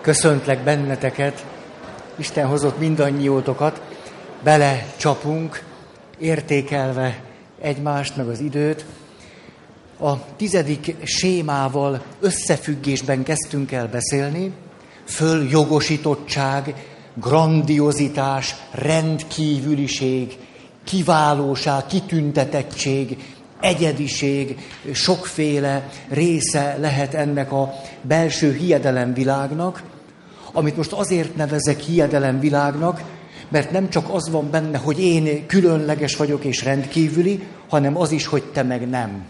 Köszöntlek benneteket, Isten hozott mindannyiótokat, bele csapunk, értékelve egymást, meg az időt. A tizedik sémával összefüggésben kezdtünk el beszélni, följogosítottság, grandiozitás, rendkívüliség, kiválóság, kitüntetettség, egyediség, sokféle része lehet ennek a belső hiedelemvilágnak, amit most azért nevezek hiedelemvilágnak, mert nem csak az van benne, hogy én különleges vagyok és rendkívüli, hanem az is, hogy te meg nem.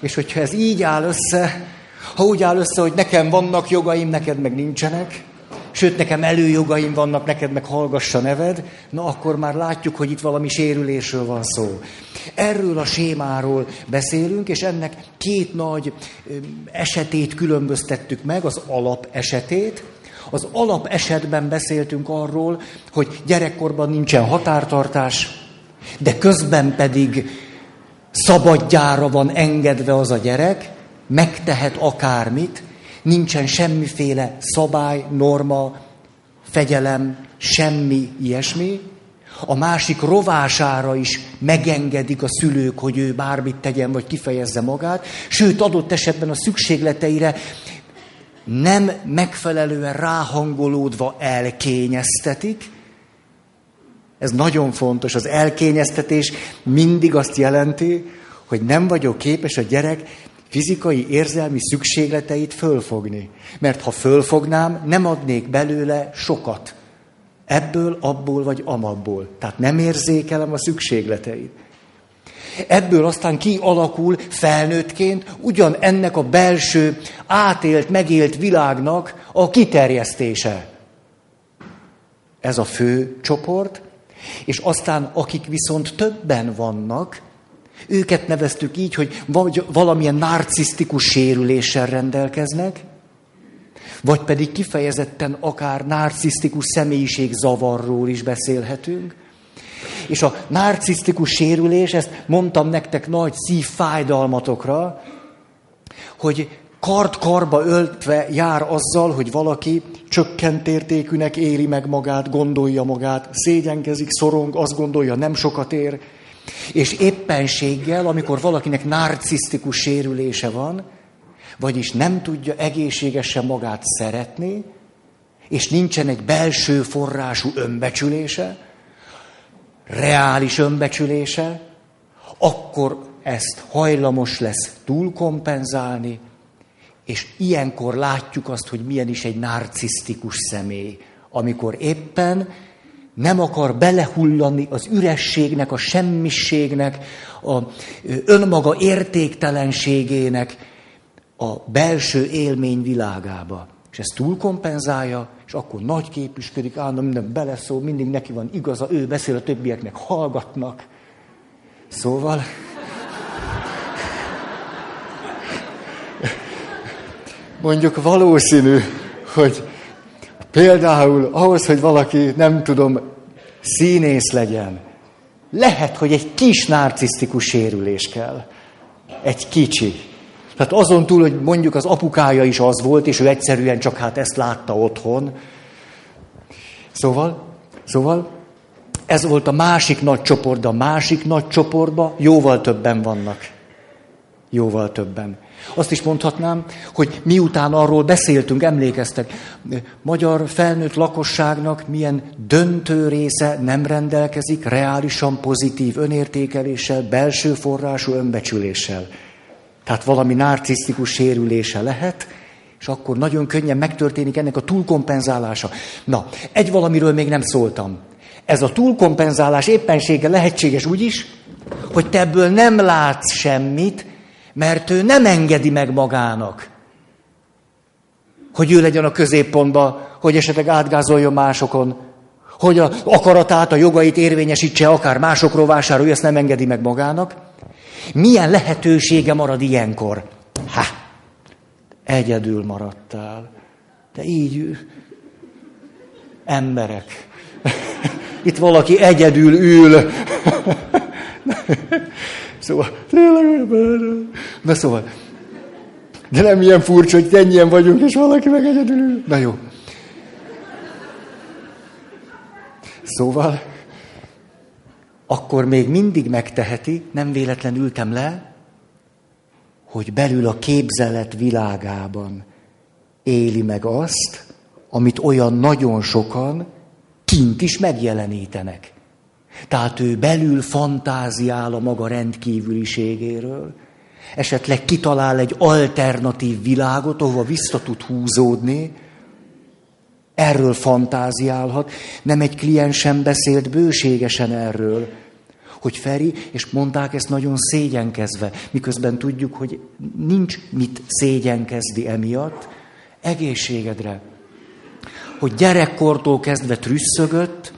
És hogyha ez így áll össze, ha úgy áll össze, hogy nekem vannak jogaim, neked meg nincsenek, sőt, nekem előjogaim vannak, neked meg hallgassa neved, na akkor már látjuk, hogy itt valami sérülésről van szó. Erről a sémáról beszélünk, és ennek két nagy esetét különböztettük meg, az alap esetét. Az alap esetben beszéltünk arról, hogy gyerekkorban nincsen határtartás, de közben pedig szabadjára van engedve az a gyerek, megtehet akármit, nincsen semmiféle szabály, norma, fegyelem, semmi ilyesmi. A másik rovására is megengedik a szülők, hogy ő bármit tegyen, vagy kifejezze magát, sőt, adott esetben a szükségleteire nem megfelelően ráhangolódva elkényeztetik. Ez nagyon fontos. Az elkényeztetés mindig azt jelenti, hogy nem vagyok képes a gyerek fizikai, érzelmi szükségleteit fölfogni. Mert ha fölfognám, nem adnék belőle sokat. Ebből, abból vagy amabból. Tehát nem érzékelem a szükségleteit. Ebből aztán kialakul felnőttként ugyan ennek a belső, átélt, megélt világnak a kiterjesztése. Ez a fő csoport, és aztán akik viszont többen vannak, őket neveztük így, hogy vagy valamilyen narcisztikus sérüléssel rendelkeznek, vagy pedig kifejezetten akár narcisztikus személyiség zavarról is beszélhetünk. És a narcisztikus sérülés, ezt mondtam nektek nagy szívfájdalmatokra, hogy kart-karba öltve jár azzal, hogy valaki csökkent értékűnek éli meg magát, gondolja magát, szégyenkezik, szorong, azt gondolja, nem sokat ér, és éppenséggel, amikor valakinek narcisztikus sérülése van, vagyis nem tudja egészségesen magát szeretni, és nincsen egy belső forrású önbecsülése, reális önbecsülése, akkor ezt hajlamos lesz túlkompenzálni, és ilyenkor látjuk azt, hogy milyen is egy narcisztikus személy, amikor éppen nem akar belehullani az ürességnek, a semmiségnek, a önmaga értéktelenségének a belső élmény világába. És ezt túlkompenzálja, és akkor nagy képüsködik, állandóan minden beleszól, mindig neki van igaza, ő beszél, a többieknek hallgatnak. Szóval... Mondjuk valószínű, hogy Például ahhoz, hogy valaki, nem tudom, színész legyen, lehet, hogy egy kis narcisztikus sérülés kell. Egy kicsi. Tehát azon túl, hogy mondjuk az apukája is az volt, és ő egyszerűen csak hát ezt látta otthon. Szóval, szóval ez volt a másik nagy csoport, de a másik nagy csoportban jóval többen vannak. Jóval többen. Azt is mondhatnám, hogy miután arról beszéltünk, emlékeztek, magyar felnőtt lakosságnak milyen döntő része nem rendelkezik reálisan pozitív önértékeléssel, belső forrású önbecsüléssel. Tehát valami narcisztikus sérülése lehet, és akkor nagyon könnyen megtörténik ennek a túlkompenzálása. Na, egy valamiről még nem szóltam. Ez a túlkompenzálás éppensége lehetséges úgy is, hogy te ebből nem látsz semmit, mert ő nem engedi meg magának, hogy ő legyen a középpontban, hogy esetleg átgázoljon másokon, hogy a akaratát, a jogait érvényesítse, akár másokról vásárolja, ezt nem engedi meg magának. Milyen lehetősége marad ilyenkor? Ha, egyedül maradtál. De így emberek. Itt valaki egyedül ül. Szóval, tényleg, na szóval, De nem ilyen furcsa, hogy ennyien vagyunk, és valaki meg egyedül Na jó. Szóval, akkor még mindig megteheti, nem véletlenül ültem le, hogy belül a képzelet világában éli meg azt, amit olyan nagyon sokan kint is megjelenítenek. Tehát ő belül fantáziál a maga rendkívüliségéről, esetleg kitalál egy alternatív világot, ahova vissza tud húzódni, erről fantáziálhat. Nem egy kliensem beszélt bőségesen erről, hogy Feri, és mondták ezt nagyon szégyenkezve, miközben tudjuk, hogy nincs mit szégyenkezni emiatt, egészségedre. Hogy gyerekkortól kezdve trüsszögött,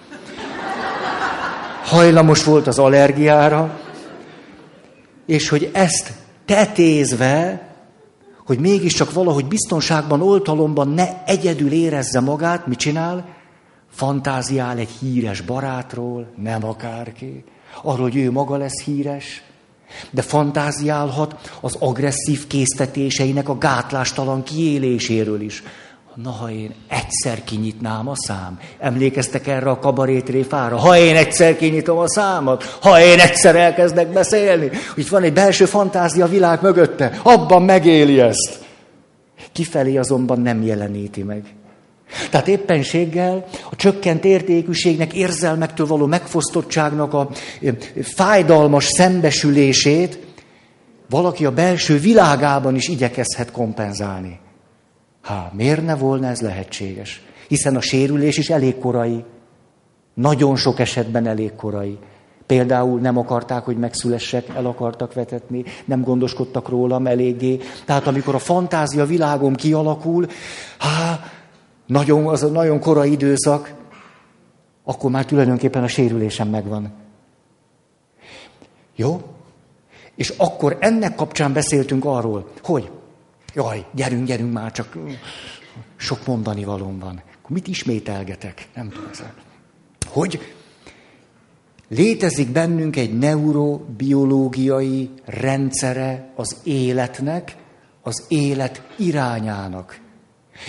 hajlamos volt az allergiára, és hogy ezt tetézve, hogy mégiscsak valahogy biztonságban, oltalomban ne egyedül érezze magát, mit csinál? Fantáziál egy híres barátról, nem akárki, arról, hogy ő maga lesz híres, de fantáziálhat az agresszív késztetéseinek a gátlástalan kiéléséről is. Na, ha én egyszer kinyitnám a szám, emlékeztek erre a kabarétréfára? Ha én egyszer kinyitom a számat, ha én egyszer elkezdek beszélni, hogy van egy belső fantázia világ mögötte, abban megéli ezt. Kifelé azonban nem jeleníti meg. Tehát éppenséggel a csökkent értékűségnek, érzelmektől való megfosztottságnak a fájdalmas szembesülését valaki a belső világában is igyekezhet kompenzálni. Há, miért ne volna ez lehetséges? Hiszen a sérülés is elég korai. Nagyon sok esetben elég korai. Például nem akarták, hogy megszülessek, el akartak vetetni, nem gondoskodtak rólam eléggé. Tehát amikor a fantázia világom kialakul, há, nagyon, az a nagyon korai időszak, akkor már tulajdonképpen a sérülésem megvan. Jó? És akkor ennek kapcsán beszéltünk arról, hogy Jaj, gyerünk, gyerünk már, csak sok mondani valóm van. Akkor mit ismételgetek? Nem tudom. Hogy létezik bennünk egy neurobiológiai rendszere az életnek, az élet irányának.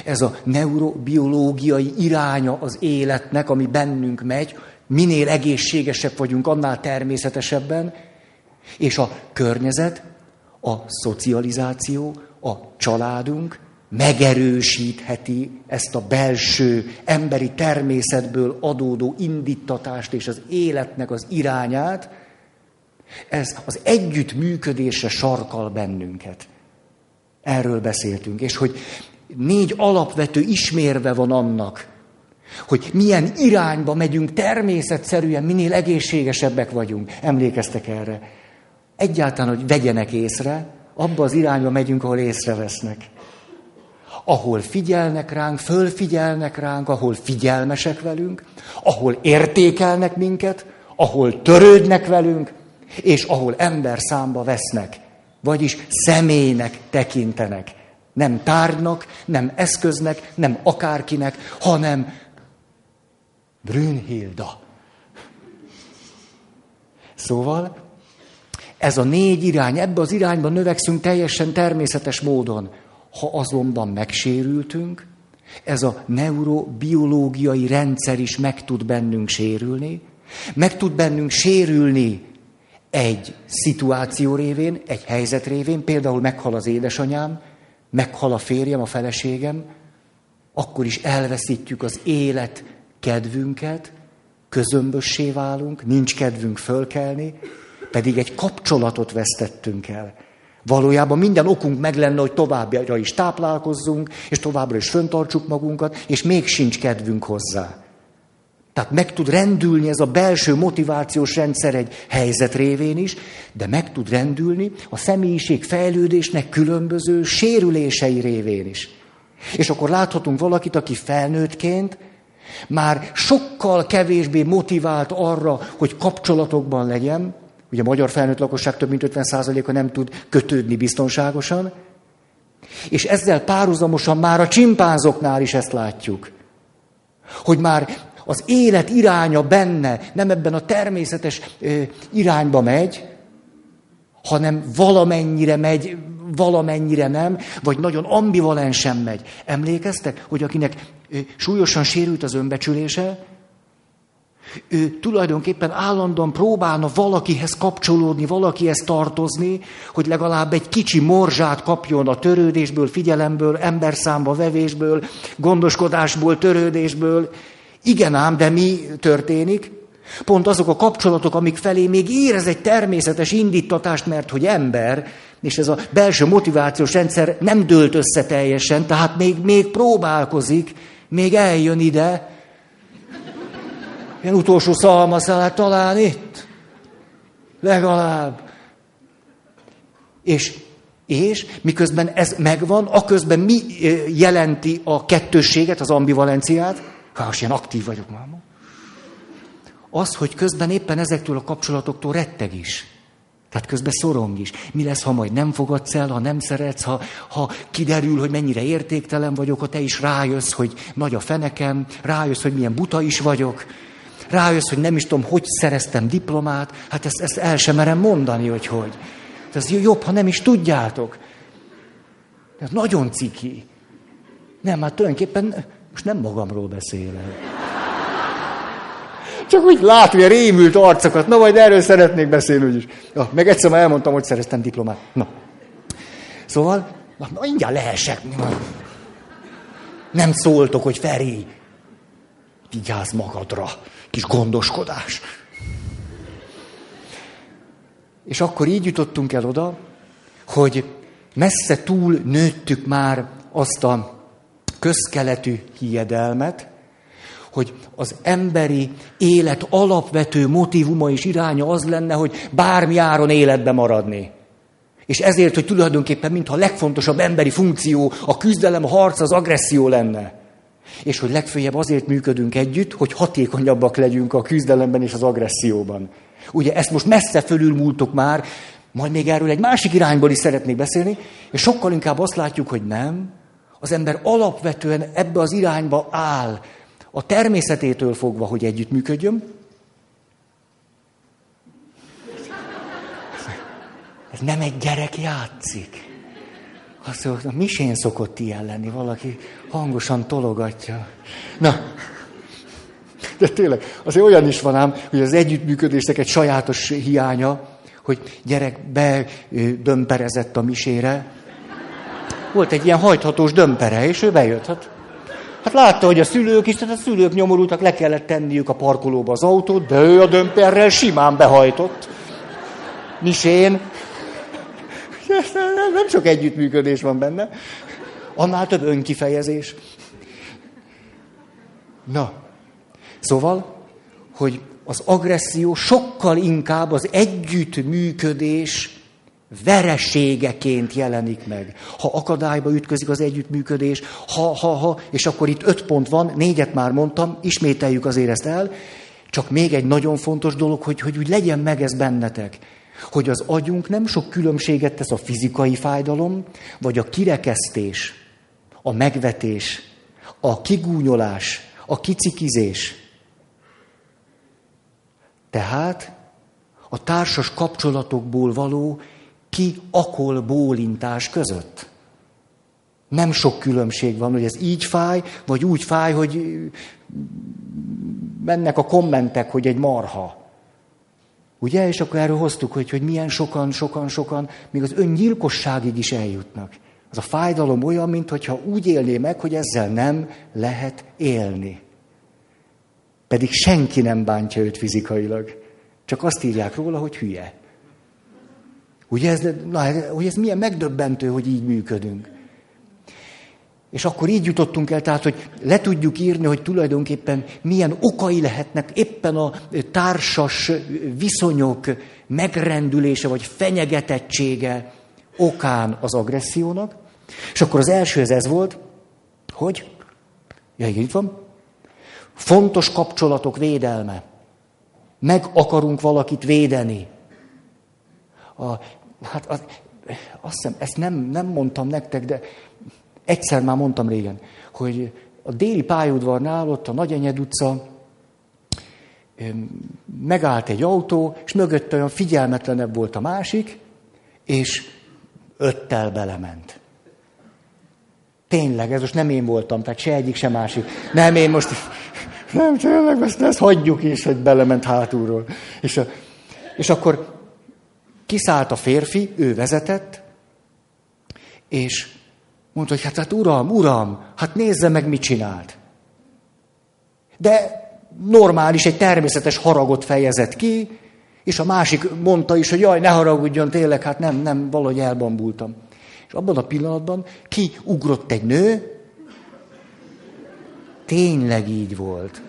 Ez a neurobiológiai iránya az életnek, ami bennünk megy, minél egészségesebb vagyunk, annál természetesebben, és a környezet, a szocializáció, a családunk megerősítheti ezt a belső emberi természetből adódó indítatást és az életnek az irányát, ez az együttműködésre sarkal bennünket. Erről beszéltünk, és hogy négy alapvető ismérve van annak, hogy milyen irányba megyünk természetszerűen, minél egészségesebbek vagyunk. Emlékeztek erre? Egyáltalán, hogy vegyenek észre, abba az irányba megyünk, ahol észrevesznek. Ahol figyelnek ránk, fölfigyelnek ránk, ahol figyelmesek velünk, ahol értékelnek minket, ahol törődnek velünk, és ahol ember számba vesznek, vagyis személynek tekintenek. Nem tárgynak, nem eszköznek, nem akárkinek, hanem Brünnhilda. Szóval ez a négy irány, ebbe az irányba növekszünk teljesen természetes módon. Ha azonban megsérültünk, ez a neurobiológiai rendszer is meg tud bennünk sérülni, meg tud bennünk sérülni egy szituáció révén, egy helyzet révén, például meghal az édesanyám, meghal a férjem, a feleségem, akkor is elveszítjük az élet kedvünket, közömbössé válunk, nincs kedvünk fölkelni, pedig egy kapcsolatot vesztettünk el. Valójában minden okunk meg lenne, hogy továbbra is táplálkozzunk, és továbbra is föntartsuk magunkat, és még sincs kedvünk hozzá. Tehát meg tud rendülni ez a belső motivációs rendszer egy helyzet révén is, de meg tud rendülni a személyiség fejlődésnek különböző sérülései révén is. És akkor láthatunk valakit, aki felnőttként már sokkal kevésbé motivált arra, hogy kapcsolatokban legyen, Ugye a magyar felnőtt lakosság több mint 50%-a nem tud kötődni biztonságosan, és ezzel párhuzamosan már a csimpánzoknál is ezt látjuk. Hogy már az élet iránya benne nem ebben a természetes ö, irányba megy, hanem valamennyire megy valamennyire nem, vagy nagyon ambivalensen megy. Emlékeztek, hogy akinek súlyosan sérült az önbecsülése, ő tulajdonképpen állandóan próbálna valakihez kapcsolódni, valakihez tartozni, hogy legalább egy kicsi morzsát kapjon a törődésből, figyelemből, emberszámba vevésből, gondoskodásból, törődésből. Igen ám, de mi történik? Pont azok a kapcsolatok, amik felé még érez egy természetes indítatást, mert hogy ember, és ez a belső motivációs rendszer nem dőlt össze teljesen, tehát még, még próbálkozik, még eljön ide, ilyen utolsó szalmaszálát talán itt. Legalább. És, és miközben ez megvan, aközben mi jelenti a kettősséget, az ambivalenciát? Ha ilyen aktív vagyok már. Az, hogy közben éppen ezektől a kapcsolatoktól retteg is. Tehát közben szorong is. Mi lesz, ha majd nem fogadsz el, ha nem szeretsz, ha, ha kiderül, hogy mennyire értéktelen vagyok, ha te is rájössz, hogy nagy a fenekem, rájössz, hogy milyen buta is vagyok, rájössz, hogy nem is tudom, hogy szereztem diplomát, hát ezt, ezt el sem merem mondani, hogy hogy. Ez jobb, ha nem is tudjátok. Ez nagyon ciki. Nem, hát tulajdonképpen most nem magamról beszélek. Csak úgy látni a rémült arcokat. Na, majd erről szeretnék beszélni úgyis. Ja, meg egyszer már elmondtam, hogy szereztem diplomát. Na. Szóval, na, na mindjárt lehessek. Nem szóltok, hogy Feri, vigyázz magadra kis gondoskodás. És akkor így jutottunk el oda, hogy messze túl nőttük már azt a közkeletű hiedelmet, hogy az emberi élet alapvető motivuma és iránya az lenne, hogy bármi áron életbe maradni. És ezért, hogy tulajdonképpen mintha a legfontosabb emberi funkció a küzdelem, a harc, az agresszió lenne. És hogy legfőjebb azért működünk együtt, hogy hatékonyabbak legyünk a küzdelemben és az agresszióban. Ugye ezt most messze fölülmúltok már, majd még erről egy másik irányból is szeretnék beszélni, és sokkal inkább azt látjuk, hogy nem. Az ember alapvetően ebbe az irányba áll, a természetétől fogva, hogy együttműködjön. Ez nem egy gyerek játszik. Azt mondja, misén szokott ilyen lenni, valaki hangosan tologatja. Na, de tényleg, azért olyan is van ám, hogy az együttműködésnek egy sajátos hiánya, hogy gyerek bedömperezett a misére. Volt egy ilyen hajthatós dömpere, és ő bejött. Hát, hát látta, hogy a szülők is, tehát a szülők nyomorultak, le kellett tenniük a parkolóba az autót, de ő a dömperrel simán behajtott. Misén, nem sok együttműködés van benne. Annál több önkifejezés. Na, szóval, hogy az agresszió sokkal inkább az együttműködés vereségeként jelenik meg. Ha akadályba ütközik az együttműködés, ha, ha, ha, és akkor itt öt pont van, négyet már mondtam, ismételjük azért ezt el, csak még egy nagyon fontos dolog, hogy, hogy úgy legyen meg ez bennetek hogy az agyunk nem sok különbséget tesz a fizikai fájdalom, vagy a kirekesztés, a megvetés, a kigúnyolás, a kicikizés. Tehát a társas kapcsolatokból való ki akol bólintás között. Nem sok különbség van, hogy ez így fáj, vagy úgy fáj, hogy mennek a kommentek, hogy egy marha. Ugye? És akkor erről hoztuk, hogy, hogy milyen sokan, sokan, sokan, még az öngyilkosságig is eljutnak. Az a fájdalom olyan, mintha úgy élné meg, hogy ezzel nem lehet élni. Pedig senki nem bántja őt fizikailag. Csak azt írják róla, hogy hülye. Ugye ez, na, hogy ez milyen megdöbbentő, hogy így működünk. És akkor így jutottunk el, tehát, hogy le tudjuk írni, hogy tulajdonképpen milyen okai lehetnek éppen a társas viszonyok megrendülése vagy fenyegetettsége okán az agressziónak. És akkor az első ez, ez volt, hogy, ja igen, itt van, fontos kapcsolatok védelme. Meg akarunk valakit védeni. A, hát az, azt hiszem, ezt nem, nem mondtam nektek, de Egyszer már mondtam régen, hogy a déli pályaudvarnál, ott a Nagyenyed utca, megállt egy autó, és mögött olyan figyelmetlenebb volt a másik, és öttel belement. Tényleg, ez most nem én voltam, tehát se egyik, se másik. Nem, én most... Nem, tényleg, ezt, ezt hagyjuk is, hogy belement hátulról. És, a, és akkor kiszállt a férfi, ő vezetett, és mondta, hogy hát, hát uram, uram, hát nézze meg, mit csinált. De normális, egy természetes haragot fejezett ki, és a másik mondta is, hogy jaj, ne haragudjon, tényleg, hát nem, nem, valahogy elbambultam. És abban a pillanatban kiugrott egy nő, tényleg így volt.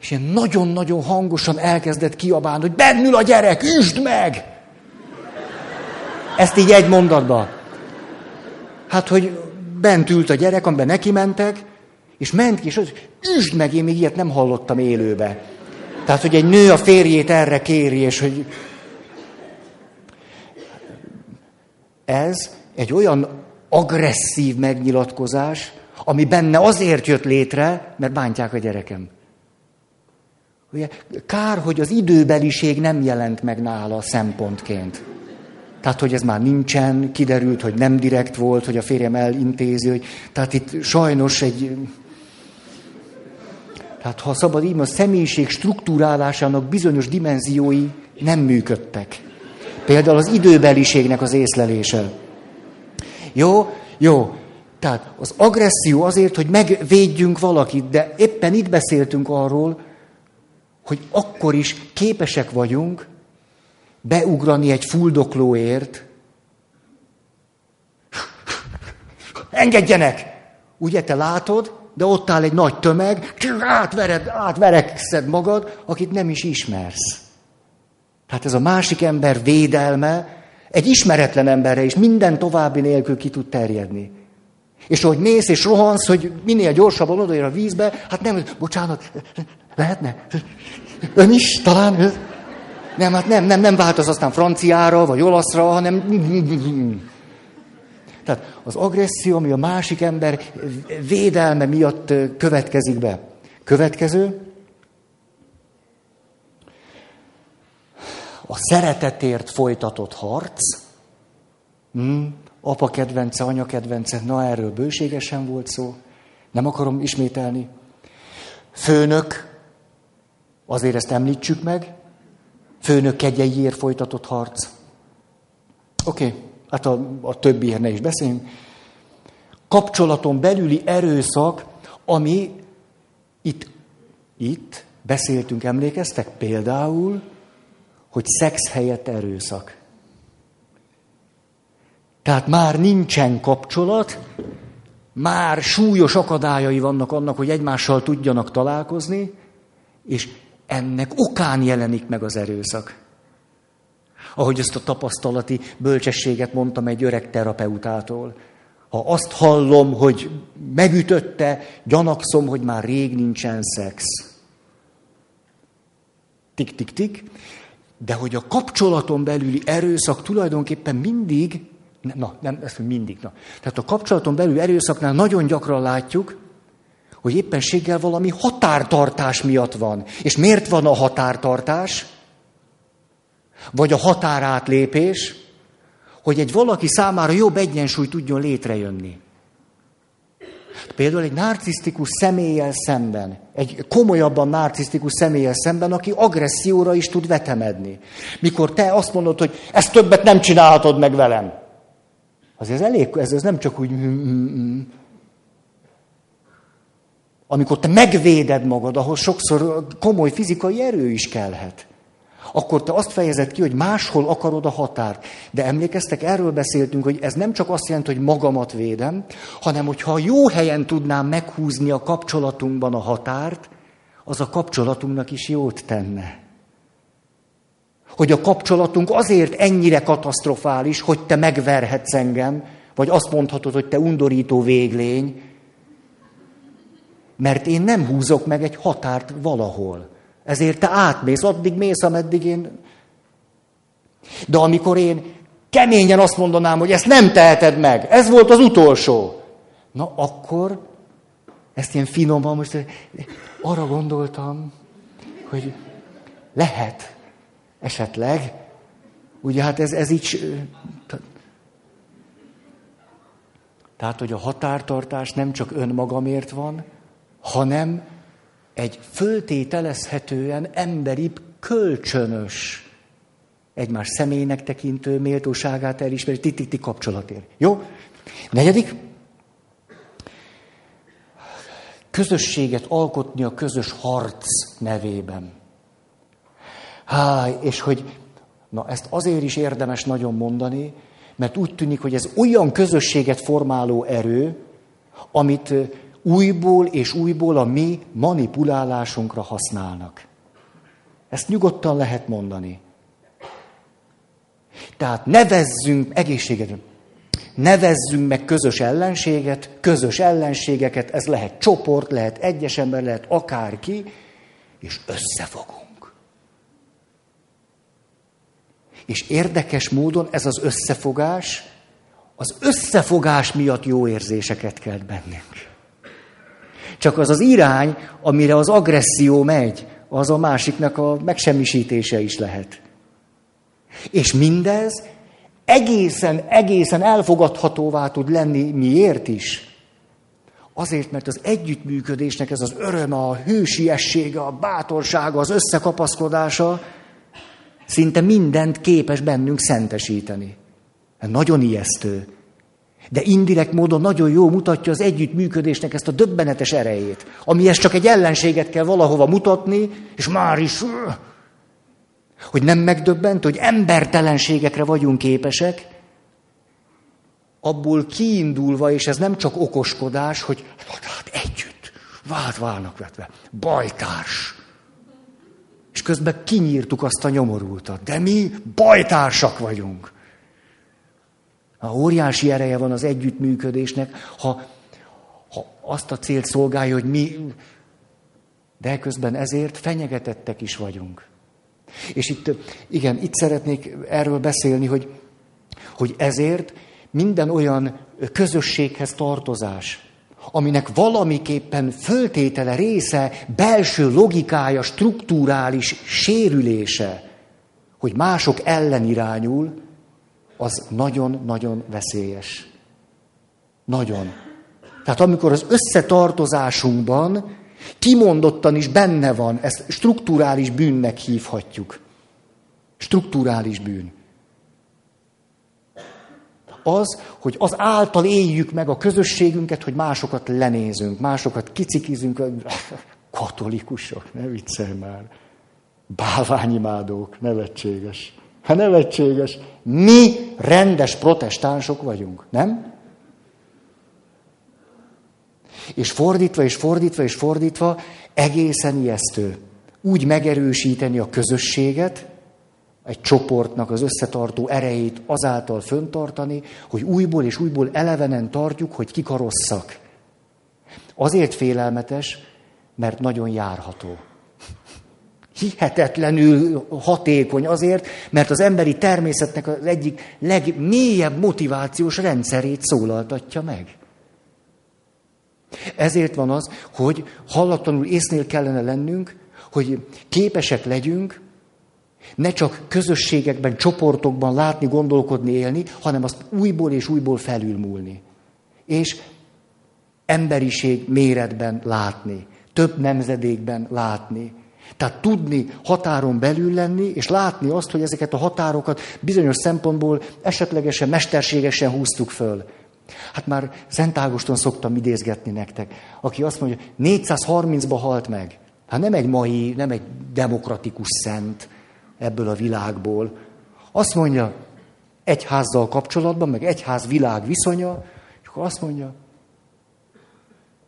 És ilyen nagyon-nagyon hangosan elkezdett kiabálni, hogy bennül a gyerek, üsd meg! Ezt így egy mondatba. Hát, hogy bent ült a gyerek, amiben neki mentek, és ment ki, és az, üsd meg, én még ilyet nem hallottam élőbe. Tehát, hogy egy nő a férjét erre kéri, és hogy... Ez egy olyan agresszív megnyilatkozás, ami benne azért jött létre, mert bántják a gyerekem. Ugye, kár, hogy az időbeliség nem jelent meg nála szempontként. Tehát, hogy ez már nincsen, kiderült, hogy nem direkt volt, hogy a férjem elintézi, hogy, tehát itt sajnos egy... Tehát, ha szabad így, a személyiség struktúrálásának bizonyos dimenziói nem működtek. Például az időbeliségnek az észlelése. Jó, jó. Tehát az agresszió azért, hogy megvédjünk valakit, de éppen itt beszéltünk arról, hogy akkor is képesek vagyunk beugrani egy fuldoklóért. Engedjenek! Ugye te látod, de ott áll egy nagy tömeg, átvered, átverekszed magad, akit nem is ismersz. Tehát ez a másik ember védelme egy ismeretlen emberre is minden további nélkül ki tud terjedni. És ahogy mész és rohansz, hogy minél gyorsabban odaér a vízbe, hát nem, bocsánat, lehetne? Ön is talán? Nem, hát nem, nem, nem változ aztán franciára, vagy olaszra, hanem... Tehát az agresszió, ami a másik ember védelme miatt következik be. Következő. A szeretetért folytatott harc. Hmm, apa kedvence, anya kedvence, na erről bőségesen volt szó. Nem akarom ismételni. Főnök, azért ezt említsük meg, főnök kegyeiért folytatott harc. Oké, okay, hát a, a többiért ne is beszéljünk. Kapcsolaton belüli erőszak, ami itt, itt beszéltünk, emlékeztek például, hogy szex helyett erőszak. Tehát már nincsen kapcsolat, már súlyos akadályai vannak annak, hogy egymással tudjanak találkozni, és ennek okán jelenik meg az erőszak. Ahogy ezt a tapasztalati bölcsességet mondtam egy öreg terapeutától. Ha azt hallom, hogy megütötte, gyanakszom, hogy már rég nincsen szex. Tik-tik-tik. De hogy a kapcsolaton belüli erőszak tulajdonképpen mindig, na, nem, ezt mindig, na. Tehát a kapcsolaton belüli erőszaknál nagyon gyakran látjuk, hogy éppenséggel valami határtartás miatt van. És miért van a határtartás? Vagy a határátlépés? Hogy egy valaki számára jobb egyensúly tudjon létrejönni. Például egy narcisztikus személlyel szemben, egy komolyabban narcisztikus személlyel szemben, aki agresszióra is tud vetemedni. Mikor te azt mondod, hogy ezt többet nem csinálhatod meg velem. Azért ez elég, ez, ez nem csak úgy amikor te megvéded magad, ahhoz sokszor komoly fizikai erő is kellhet. Akkor te azt fejezed ki, hogy máshol akarod a határt. De emlékeztek, erről beszéltünk, hogy ez nem csak azt jelenti, hogy magamat védem, hanem hogyha jó helyen tudnám meghúzni a kapcsolatunkban a határt, az a kapcsolatunknak is jót tenne. Hogy a kapcsolatunk azért ennyire katasztrofális, hogy te megverhetsz engem, vagy azt mondhatod, hogy te undorító véglény, mert én nem húzok meg egy határt valahol. Ezért te átmész, addig mész, ameddig én... De amikor én keményen azt mondanám, hogy ezt nem teheted meg, ez volt az utolsó, na akkor ezt ilyen finoman most arra gondoltam, hogy lehet esetleg Ugye hát ez, ez így... Tehát, hogy a határtartás nem csak önmagamért van, hanem egy föltételezhetően emberi, kölcsönös, egymás személynek tekintő méltóságát elismerő tititi kapcsolatért. Jó? Negyedik. Közösséget alkotni a közös harc nevében. Háj, és hogy, na ezt azért is érdemes nagyon mondani, mert úgy tűnik, hogy ez olyan közösséget formáló erő, amit újból és újból a mi manipulálásunkra használnak. Ezt nyugodtan lehet mondani. Tehát nevezzünk egészséget, nevezzünk meg közös ellenséget, közös ellenségeket, ez lehet csoport, lehet egyes ember, lehet akárki, és összefogunk. És érdekes módon ez az összefogás, az összefogás miatt jó érzéseket kelt bennünk. Csak az az irány, amire az agresszió megy, az a másiknak a megsemmisítése is lehet. És mindez egészen, egészen elfogadhatóvá tud lenni miért is? Azért, mert az együttműködésnek ez az öröme, a hősiessége, a bátorsága, az összekapaszkodása szinte mindent képes bennünk szentesíteni. Nagyon ijesztő. De indirekt módon nagyon jó mutatja az együttműködésnek ezt a döbbenetes erejét, amihez csak egy ellenséget kell valahova mutatni, és már is, hogy nem megdöbbent, hogy embertelenségekre vagyunk képesek, abból kiindulva, és ez nem csak okoskodás, hogy hát együtt, vált válnak vetve, bajtárs. És közben kinyírtuk azt a nyomorultat. De mi bajtársak vagyunk. A óriási ereje van az együttműködésnek, ha, ha azt a célt szolgálja, hogy mi, de közben ezért fenyegetettek is vagyunk. És itt, igen, itt szeretnék erről beszélni, hogy, hogy ezért minden olyan közösséghez tartozás, aminek valamiképpen föltétele része, belső logikája, strukturális sérülése, hogy mások ellen irányul, az nagyon-nagyon veszélyes. Nagyon. Tehát amikor az összetartozásunkban kimondottan is benne van, ezt strukturális bűnnek hívhatjuk. Strukturális bűn. Az, hogy az által éljük meg a közösségünket, hogy másokat lenézünk, másokat kicikizünk, katolikusok, ne viccelj már. Bálványimádók, nevetséges. Ha nevetséges. Mi rendes protestánsok vagyunk, nem? És fordítva, és fordítva, és fordítva, egészen ijesztő. Úgy megerősíteni a közösséget, egy csoportnak az összetartó erejét azáltal föntartani, hogy újból és újból elevenen tartjuk, hogy kik a rosszak. Azért félelmetes, mert nagyon járható hihetetlenül hatékony azért, mert az emberi természetnek az egyik legmélyebb motivációs rendszerét szólaltatja meg. Ezért van az, hogy hallatlanul észnél kellene lennünk, hogy képesek legyünk ne csak közösségekben, csoportokban látni, gondolkodni, élni, hanem azt újból és újból felülmúlni. És emberiség méretben látni, több nemzedékben látni, tehát tudni határon belül lenni, és látni azt, hogy ezeket a határokat bizonyos szempontból esetlegesen, mesterségesen húztuk föl. Hát már Szent Ágoston szoktam idézgetni nektek, aki azt mondja, 430-ba halt meg. Hát nem egy mai, nem egy demokratikus szent ebből a világból. Azt mondja, egyházzal kapcsolatban, meg egyház világ viszonya, és akkor azt mondja,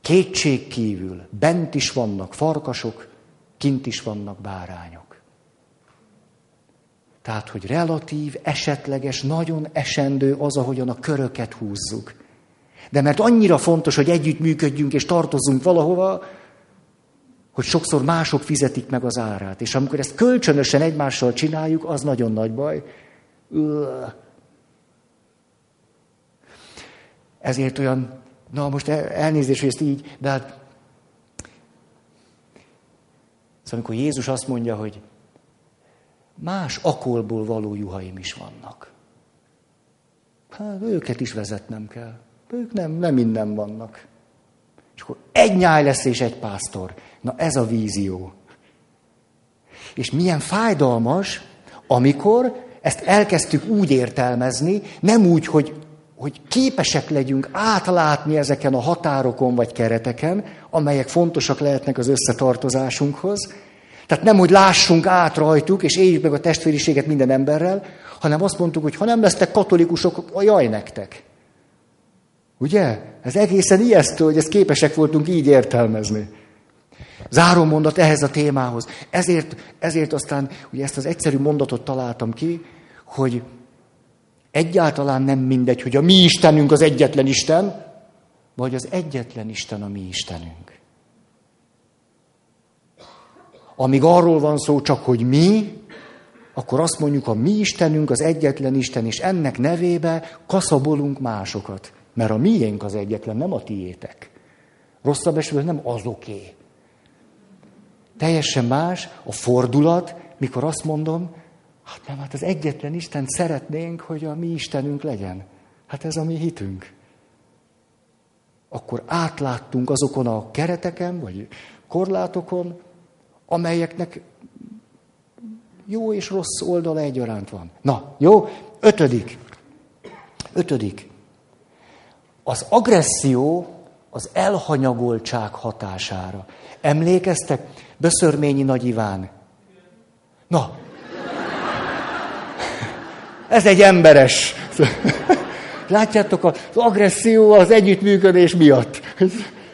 kétség kívül bent is vannak farkasok, kint is vannak bárányok. Tehát, hogy relatív, esetleges, nagyon esendő az, ahogyan a köröket húzzuk. De mert annyira fontos, hogy együttműködjünk és tartozzunk valahova, hogy sokszor mások fizetik meg az árát. És amikor ezt kölcsönösen egymással csináljuk, az nagyon nagy baj. Ezért olyan, na most elnézést, hogy ezt így, de hát Szóval amikor Jézus azt mondja, hogy más akolból való juhaim is vannak. Hát őket is vezetnem kell. Ők nem, nem minden vannak. És akkor egy nyáj lesz és egy pásztor. Na ez a vízió. És milyen fájdalmas, amikor ezt elkezdtük úgy értelmezni, nem úgy, hogy, hogy képesek legyünk átlátni ezeken a határokon vagy kereteken, amelyek fontosak lehetnek az összetartozásunkhoz. Tehát nem, hogy lássunk át rajtuk, és éljük meg a testvériséget minden emberrel, hanem azt mondtuk, hogy ha nem lesztek katolikusok, a jaj nektek. Ugye? Ez egészen ijesztő, hogy ezt képesek voltunk így értelmezni. Záró mondat ehhez a témához. Ezért, ezért aztán ugye ezt az egyszerű mondatot találtam ki, hogy egyáltalán nem mindegy, hogy a mi Istenünk az egyetlen Isten, vagy az egyetlen Isten a mi Istenünk. Amíg arról van szó csak, hogy mi, akkor azt mondjuk, a mi Istenünk az egyetlen Isten, és ennek nevébe kaszabolunk másokat. Mert a miénk az egyetlen, nem a tiétek. Rosszabb esetben nem azoké. Teljesen más a fordulat, mikor azt mondom, hát nem, hát az egyetlen Isten szeretnénk, hogy a mi Istenünk legyen. Hát ez a mi hitünk. Akkor átláttunk azokon a kereteken, vagy korlátokon, amelyeknek jó és rossz oldala egyaránt van. Na, jó? Ötödik. Ötödik. Az agresszió az elhanyagoltság hatására. Emlékeztek? Böszörményi Nagy Iván. Na, ez egy emberes. Látjátok, az agresszió az együttműködés miatt.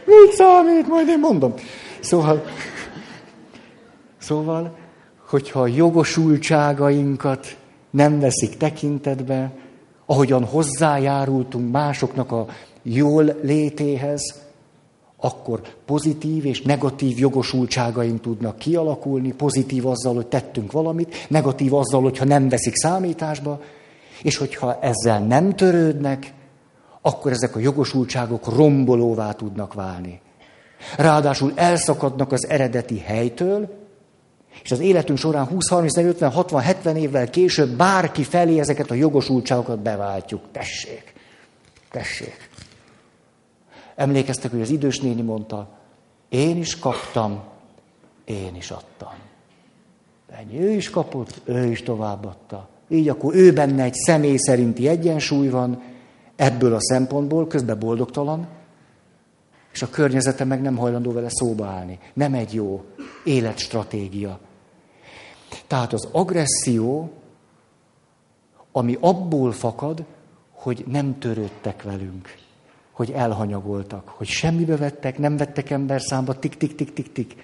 Mit számít, majd én mondom. Szóval, szóval, hogyha a jogosultságainkat nem veszik tekintetbe, ahogyan hozzájárultunk másoknak a jól létéhez, akkor pozitív és negatív jogosultságaink tudnak kialakulni, pozitív azzal, hogy tettünk valamit, negatív azzal, hogyha nem veszik számításba, és hogyha ezzel nem törődnek, akkor ezek a jogosultságok rombolóvá tudnak válni. Ráadásul elszakadnak az eredeti helytől, és az életünk során 20, 30, 50, 60, 70 évvel később bárki felé ezeket a jogosultságokat beváltjuk. Tessék, tessék. Emlékeztek, hogy az idős néni mondta, én is kaptam, én is adtam. Ennyi, ő is kapott, ő is továbbadta. Így akkor ő benne egy személy szerinti egyensúly van, ebből a szempontból közben boldogtalan, és a környezete meg nem hajlandó vele szóba állni. Nem egy jó életstratégia. Tehát az agresszió, ami abból fakad, hogy nem törődtek velünk hogy elhanyagoltak, hogy semmibe vettek, nem vettek ember számba, tik-tik-tik-tik-tik.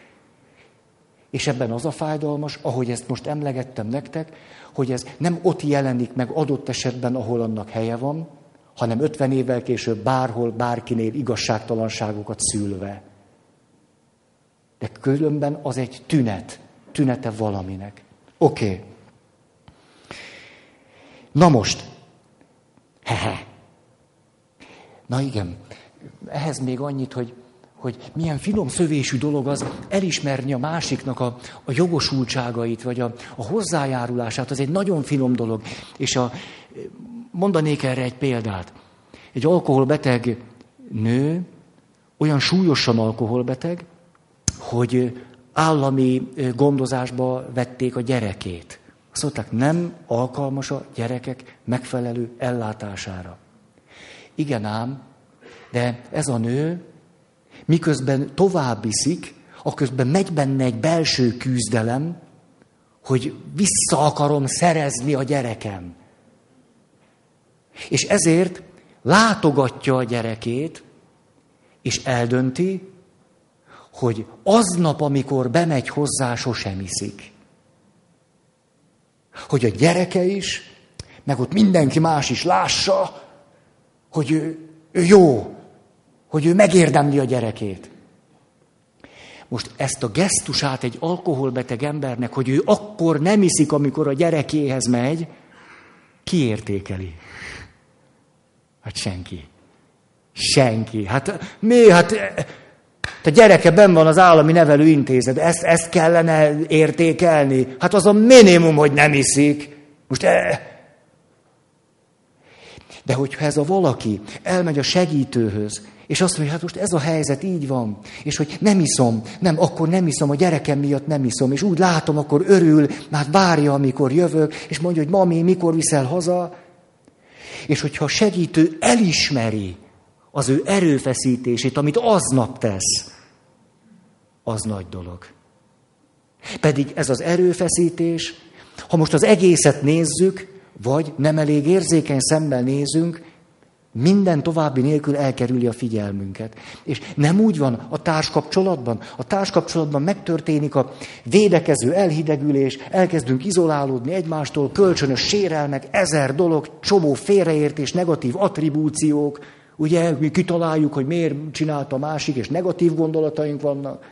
És ebben az a fájdalmas, ahogy ezt most emlegettem nektek, hogy ez nem ott jelenik meg adott esetben, ahol annak helye van, hanem 50 évvel később bárhol, bárkinél igazságtalanságokat szülve. De különben az egy tünet, tünete valaminek. Oké. Okay. Na most, hehe, Na igen, ehhez még annyit, hogy, hogy milyen finom szövésű dolog az elismerni a másiknak a, a jogosultságait, vagy a, a hozzájárulását, az egy nagyon finom dolog. És a, mondanék erre egy példát. Egy alkoholbeteg nő, olyan súlyosan alkoholbeteg, hogy állami gondozásba vették a gyerekét. Azt mondták, nem alkalmas a gyerekek megfelelő ellátására. Igen ám, de ez a nő, miközben tovább viszik, aközben megy benne egy belső küzdelem, hogy vissza akarom szerezni a gyerekem. És ezért látogatja a gyerekét, és eldönti, hogy aznap, amikor bemegy hozzá, sosem iszik. Hogy a gyereke is, meg ott mindenki más is lássa, hogy ő, ő jó, hogy ő megérdemli a gyerekét. Most ezt a gesztusát egy alkoholbeteg embernek, hogy ő akkor nem iszik, amikor a gyerekéhez megy, kiértékeli. Hát senki. Senki. Hát mi? Hát A gyereke ben van az állami nevelőintézet, ezt, ezt kellene értékelni. Hát az a minimum, hogy nem iszik. Most e... De hogyha ez a valaki elmegy a segítőhöz, és azt mondja, hát most ez a helyzet így van, és hogy nem iszom, nem, akkor nem iszom, a gyerekem miatt nem iszom, és úgy látom, akkor örül, már várja, amikor jövök, és mondja, hogy mami, mikor viszel haza, és hogyha a segítő elismeri az ő erőfeszítését, amit aznap tesz, az nagy dolog. Pedig ez az erőfeszítés, ha most az egészet nézzük, vagy nem elég érzékeny szemmel nézünk, minden további nélkül elkerüli a figyelmünket. És nem úgy van a társkapcsolatban. A társkapcsolatban megtörténik a védekező elhidegülés, elkezdünk izolálódni egymástól, kölcsönös sérelmek, ezer dolog, csomó félreértés, negatív attribúciók. Ugye mi kitaláljuk, hogy miért csinálta a másik, és negatív gondolataink vannak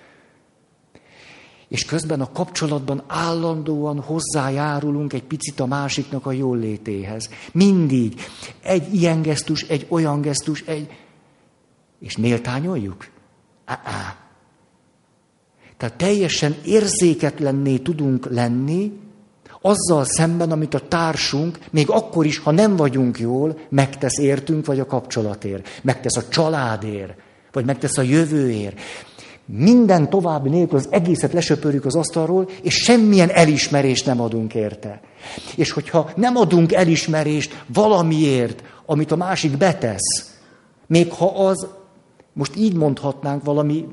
és közben a kapcsolatban állandóan hozzájárulunk egy picit a másiknak a jól létéhez. Mindig. Egy ilyen gesztus, egy olyan gesztus, egy... És méltányoljuk? Á-á. Tehát teljesen érzéketlenné tudunk lenni, azzal szemben, amit a társunk, még akkor is, ha nem vagyunk jól, megtesz értünk, vagy a kapcsolatért, megtesz a családért, vagy megtesz a jövőért. Minden további nélkül az egészet lesöpörjük az asztalról, és semmilyen elismerést nem adunk érte. És hogyha nem adunk elismerést valamiért, amit a másik betesz, még ha az, most így mondhatnánk, valami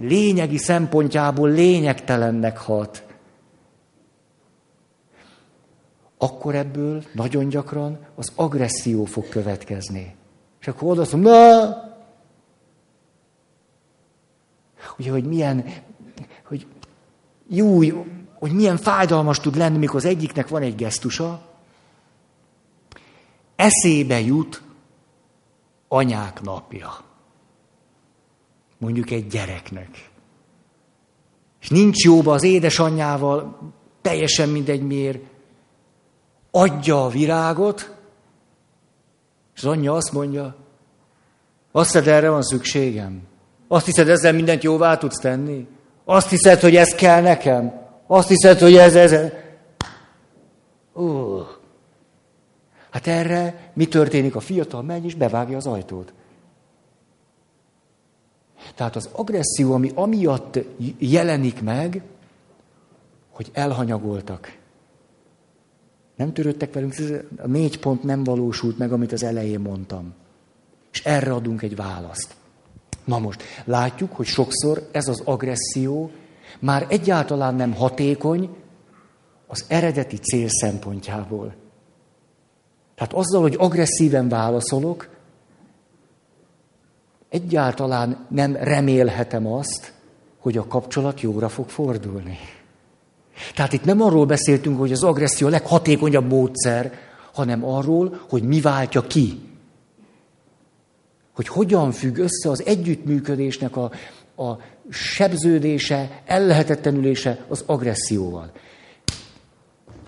lényegi szempontjából lényegtelennek hat, akkor ebből nagyon gyakran az agresszió fog következni. És akkor oda mondom, na, ugye, hogy milyen, hogy jó, hogy milyen fájdalmas tud lenni, mikor az egyiknek van egy gesztusa, eszébe jut anyák napja. Mondjuk egy gyereknek. És nincs jóba az édesanyjával, teljesen mindegy miért, adja a virágot, és az anyja azt mondja, azt erre van szükségem. Azt hiszed, ezzel mindent jóvá tudsz tenni? Azt hiszed, hogy ez kell nekem? Azt hiszed, hogy ez, ez... Uh. Hát erre mi történik? A fiatal megy és bevágja az ajtót. Tehát az agresszió, ami amiatt jelenik meg, hogy elhanyagoltak. Nem törődtek velünk, a négy pont nem valósult meg, amit az elején mondtam. És erre adunk egy választ. Na most, látjuk, hogy sokszor ez az agresszió már egyáltalán nem hatékony az eredeti cél szempontjából. Tehát azzal, hogy agresszíven válaszolok, egyáltalán nem remélhetem azt, hogy a kapcsolat jóra fog fordulni. Tehát itt nem arról beszéltünk, hogy az agresszió a leghatékonyabb módszer, hanem arról, hogy mi váltja ki hogy hogyan függ össze az együttműködésnek a, a sebződése, ellehetetlenülése az agresszióval.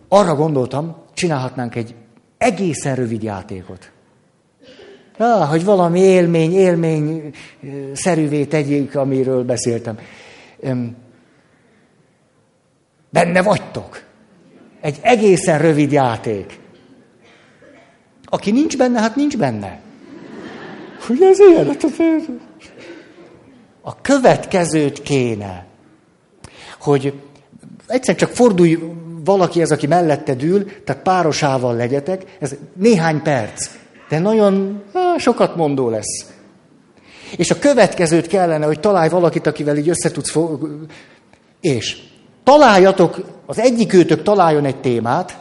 Arra gondoltam, csinálhatnánk egy egészen rövid játékot. Ah, hogy valami élmény, élmény szerűvé tegyék, amiről beszéltem. Benne vagytok. Egy egészen rövid játék. Aki nincs benne, hát nincs benne. Hogy ez ilyen? A következőt kéne, hogy egyszer csak fordulj valaki ez, aki mellette ül, tehát párosával legyetek, ez néhány perc, de nagyon á, sokat mondó lesz. És a következőt kellene, hogy találj valakit, akivel így összetudsz fog... És találjatok, az egyik őtök találjon egy témát,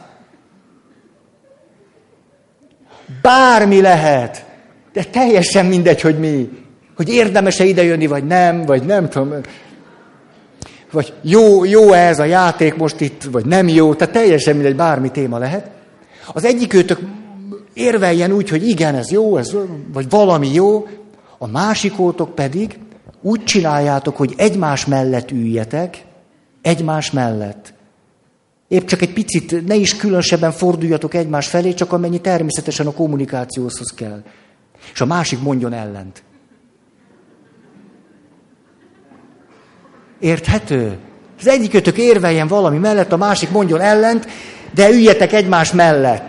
bármi lehet, de teljesen mindegy, hogy mi. Hogy érdemes-e idejönni, vagy nem, vagy nem tudom. Vagy jó, jó ez a játék most itt, vagy nem jó. Tehát teljesen mindegy, bármi téma lehet. Az egyik őtök érveljen úgy, hogy igen, ez jó, ez, vagy valami jó. A másikótok pedig úgy csináljátok, hogy egymás mellett üljetek, egymás mellett. Épp csak egy picit, ne is különösebben forduljatok egymás felé, csak amennyi természetesen a kommunikációhoz kell és a másik mondjon ellent. Érthető? Az egyikötök érveljen valami mellett, a másik mondjon ellent, de üljetek egymás mellett.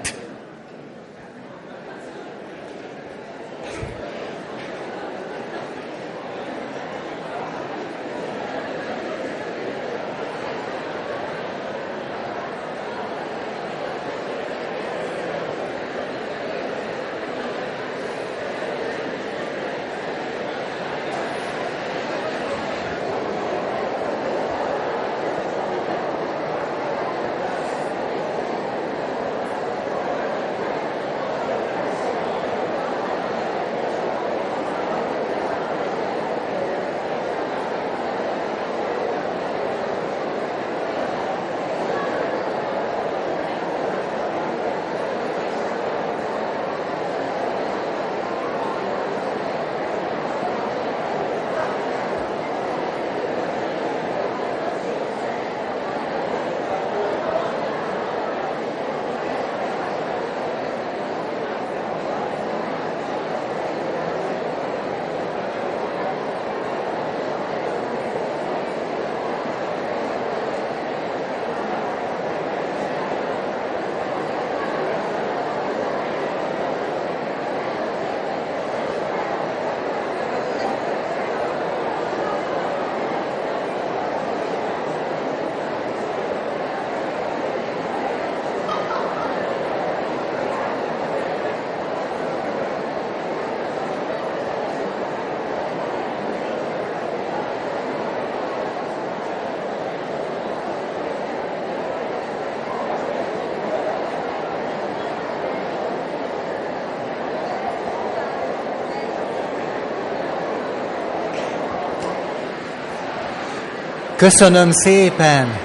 Köszönöm szépen.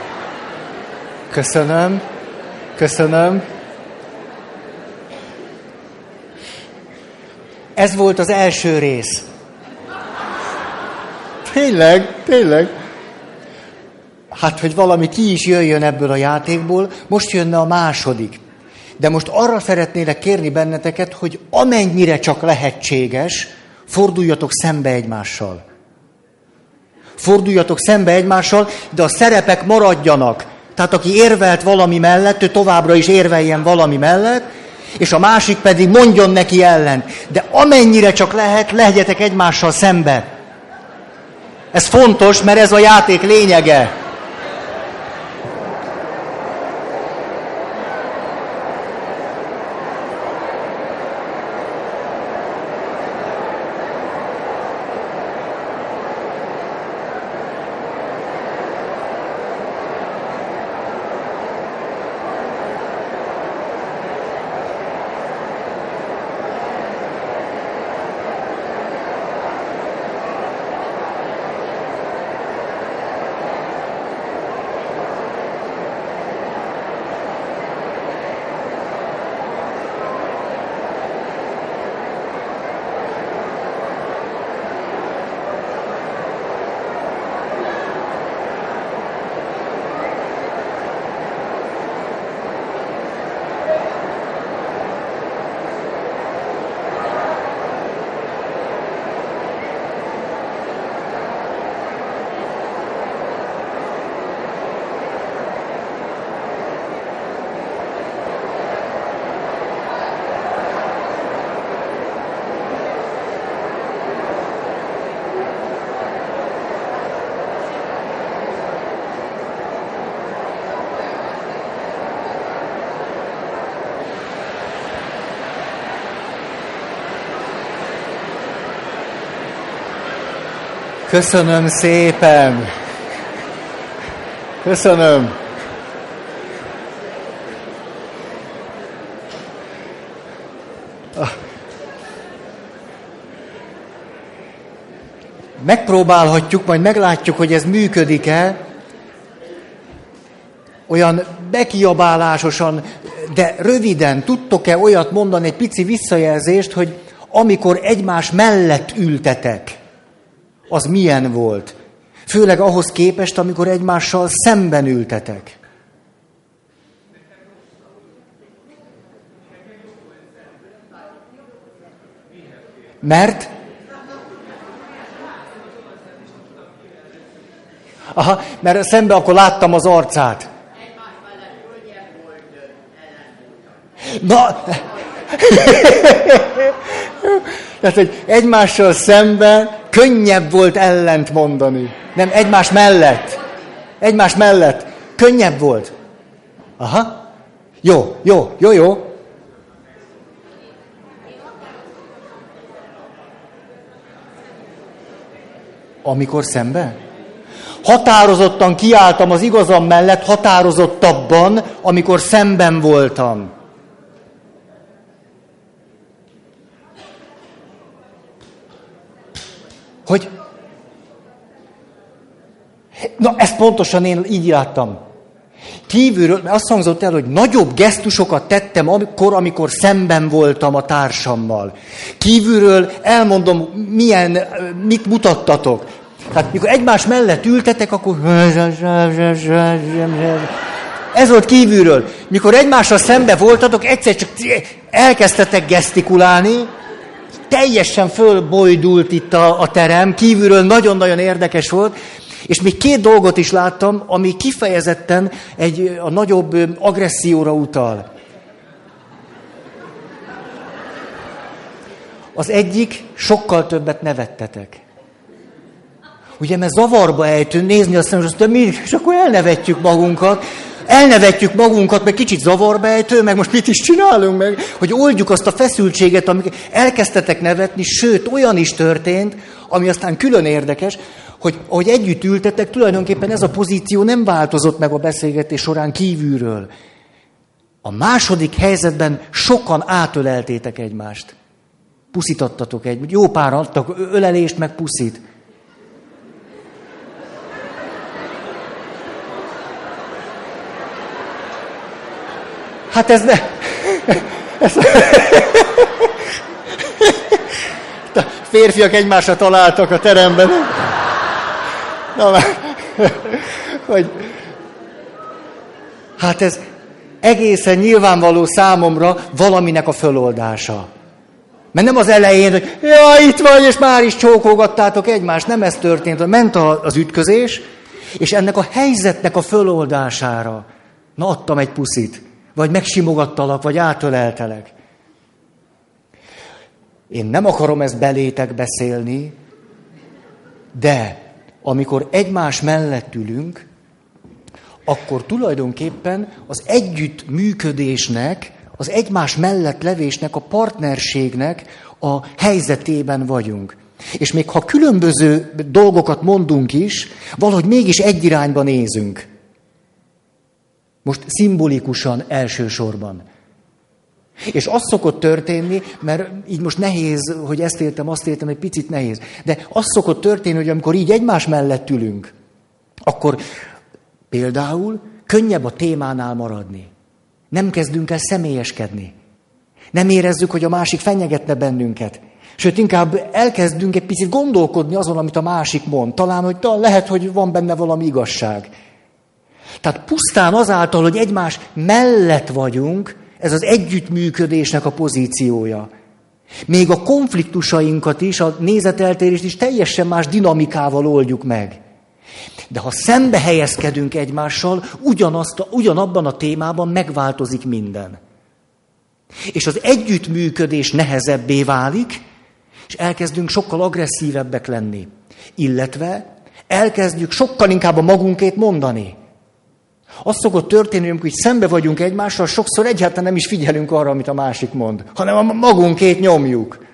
Köszönöm. Köszönöm. Ez volt az első rész. Tényleg, tényleg. Hát, hogy valami ki is jöjjön ebből a játékból, most jönne a második. De most arra szeretnélek kérni benneteket, hogy amennyire csak lehetséges, forduljatok szembe egymással. Forduljatok szembe egymással, de a szerepek maradjanak. Tehát aki érvelt valami mellett, ő továbbra is érveljen valami mellett, és a másik pedig mondjon neki ellen. De amennyire csak lehet, legyetek egymással szembe. Ez fontos, mert ez a játék lényege. Köszönöm szépen. Köszönöm. Megpróbálhatjuk, majd meglátjuk, hogy ez működik-e. Olyan bekiabálásosan, de röviden tudtok-e olyat mondani, egy pici visszajelzést, hogy amikor egymás mellett ültetek, az milyen volt. Főleg ahhoz képest, amikor egymással szemben ültetek. Mert Aha, mert szembe akkor láttam az arcát. Na, tehát, hogy egymással szemben könnyebb volt ellent mondani. Nem, egymás mellett. Egymás mellett. Könnyebb volt. Aha. Jó, jó, jó, jó. Amikor szembe? Határozottan kiálltam az igazam mellett, határozottabban, amikor szemben voltam. Hogy Na, ezt pontosan én így láttam. Kívülről, azt hangzott el, hogy nagyobb gesztusokat tettem amikor, amikor szemben voltam a társammal. Kívülről elmondom, milyen, mit mutattatok. Tehát mikor egymás mellett ültetek, akkor... Ez volt kívülről. Mikor egymással szembe voltatok, egyszer csak elkezdtetek gesztikulálni, teljesen fölbojdult itt a, a terem, kívülről nagyon-nagyon érdekes volt, és még két dolgot is láttam, ami kifejezetten egy, a nagyobb agresszióra utal. Az egyik, sokkal többet nevettetek. Ugye, mert zavarba ejtő nézni azt mondja, hogy mi, és akkor elnevetjük magunkat, elnevetjük magunkat, meg kicsit zavarba ejtő, meg most mit is csinálunk meg, hogy oldjuk azt a feszültséget, amit elkezdtetek nevetni, sőt, olyan is történt, ami aztán külön érdekes, hogy ahogy együtt ültetek, tulajdonképpen ez a pozíció nem változott meg a beszélgetés során kívülről. A második helyzetben sokan átöleltétek egymást. Puszítattatok egy, jó pár adtak ölelést, meg puszit. Hát ez ne... Ez... A férfiak egymásra találtak a teremben. Na, hogy... Hát ez egészen nyilvánvaló számomra valaminek a föloldása. Mert nem az elején, hogy ja, itt vagy, és már is csókolgattátok egymást. Nem ez történt. Ment az ütközés, és ennek a helyzetnek a föloldására. Na, adtam egy puszit. Vagy megsimogattalak, vagy átöleltelek. Én nem akarom ezt belétek beszélni, de amikor egymás mellett ülünk, akkor tulajdonképpen az együttműködésnek, az egymás mellett levésnek, a partnerségnek a helyzetében vagyunk. És még ha különböző dolgokat mondunk is, valahogy mégis egy irányba nézünk. Most szimbolikusan elsősorban. És az szokott történni, mert így most nehéz, hogy ezt éltem, azt éltem, egy picit nehéz. De az szokott történni, hogy amikor így egymás mellett ülünk, akkor például könnyebb a témánál maradni. Nem kezdünk el személyeskedni. Nem érezzük, hogy a másik fenyegetne bennünket. Sőt, inkább elkezdünk egy picit gondolkodni azon, amit a másik mond. Talán, hogy talán lehet, hogy van benne valami igazság. Tehát pusztán azáltal, hogy egymás mellett vagyunk, ez az együttműködésnek a pozíciója. Még a konfliktusainkat is, a nézeteltérést is teljesen más dinamikával oldjuk meg. De ha szembe helyezkedünk egymással, ugyanazt, ugyanabban a témában megváltozik minden. És az együttműködés nehezebbé válik, és elkezdünk sokkal agresszívebbek lenni. Illetve elkezdjük sokkal inkább a magunkét mondani. Az szokott történni, amikor így szembe vagyunk egymással, sokszor egyáltalán nem is figyelünk arra, amit a másik mond, hanem a magunkét nyomjuk.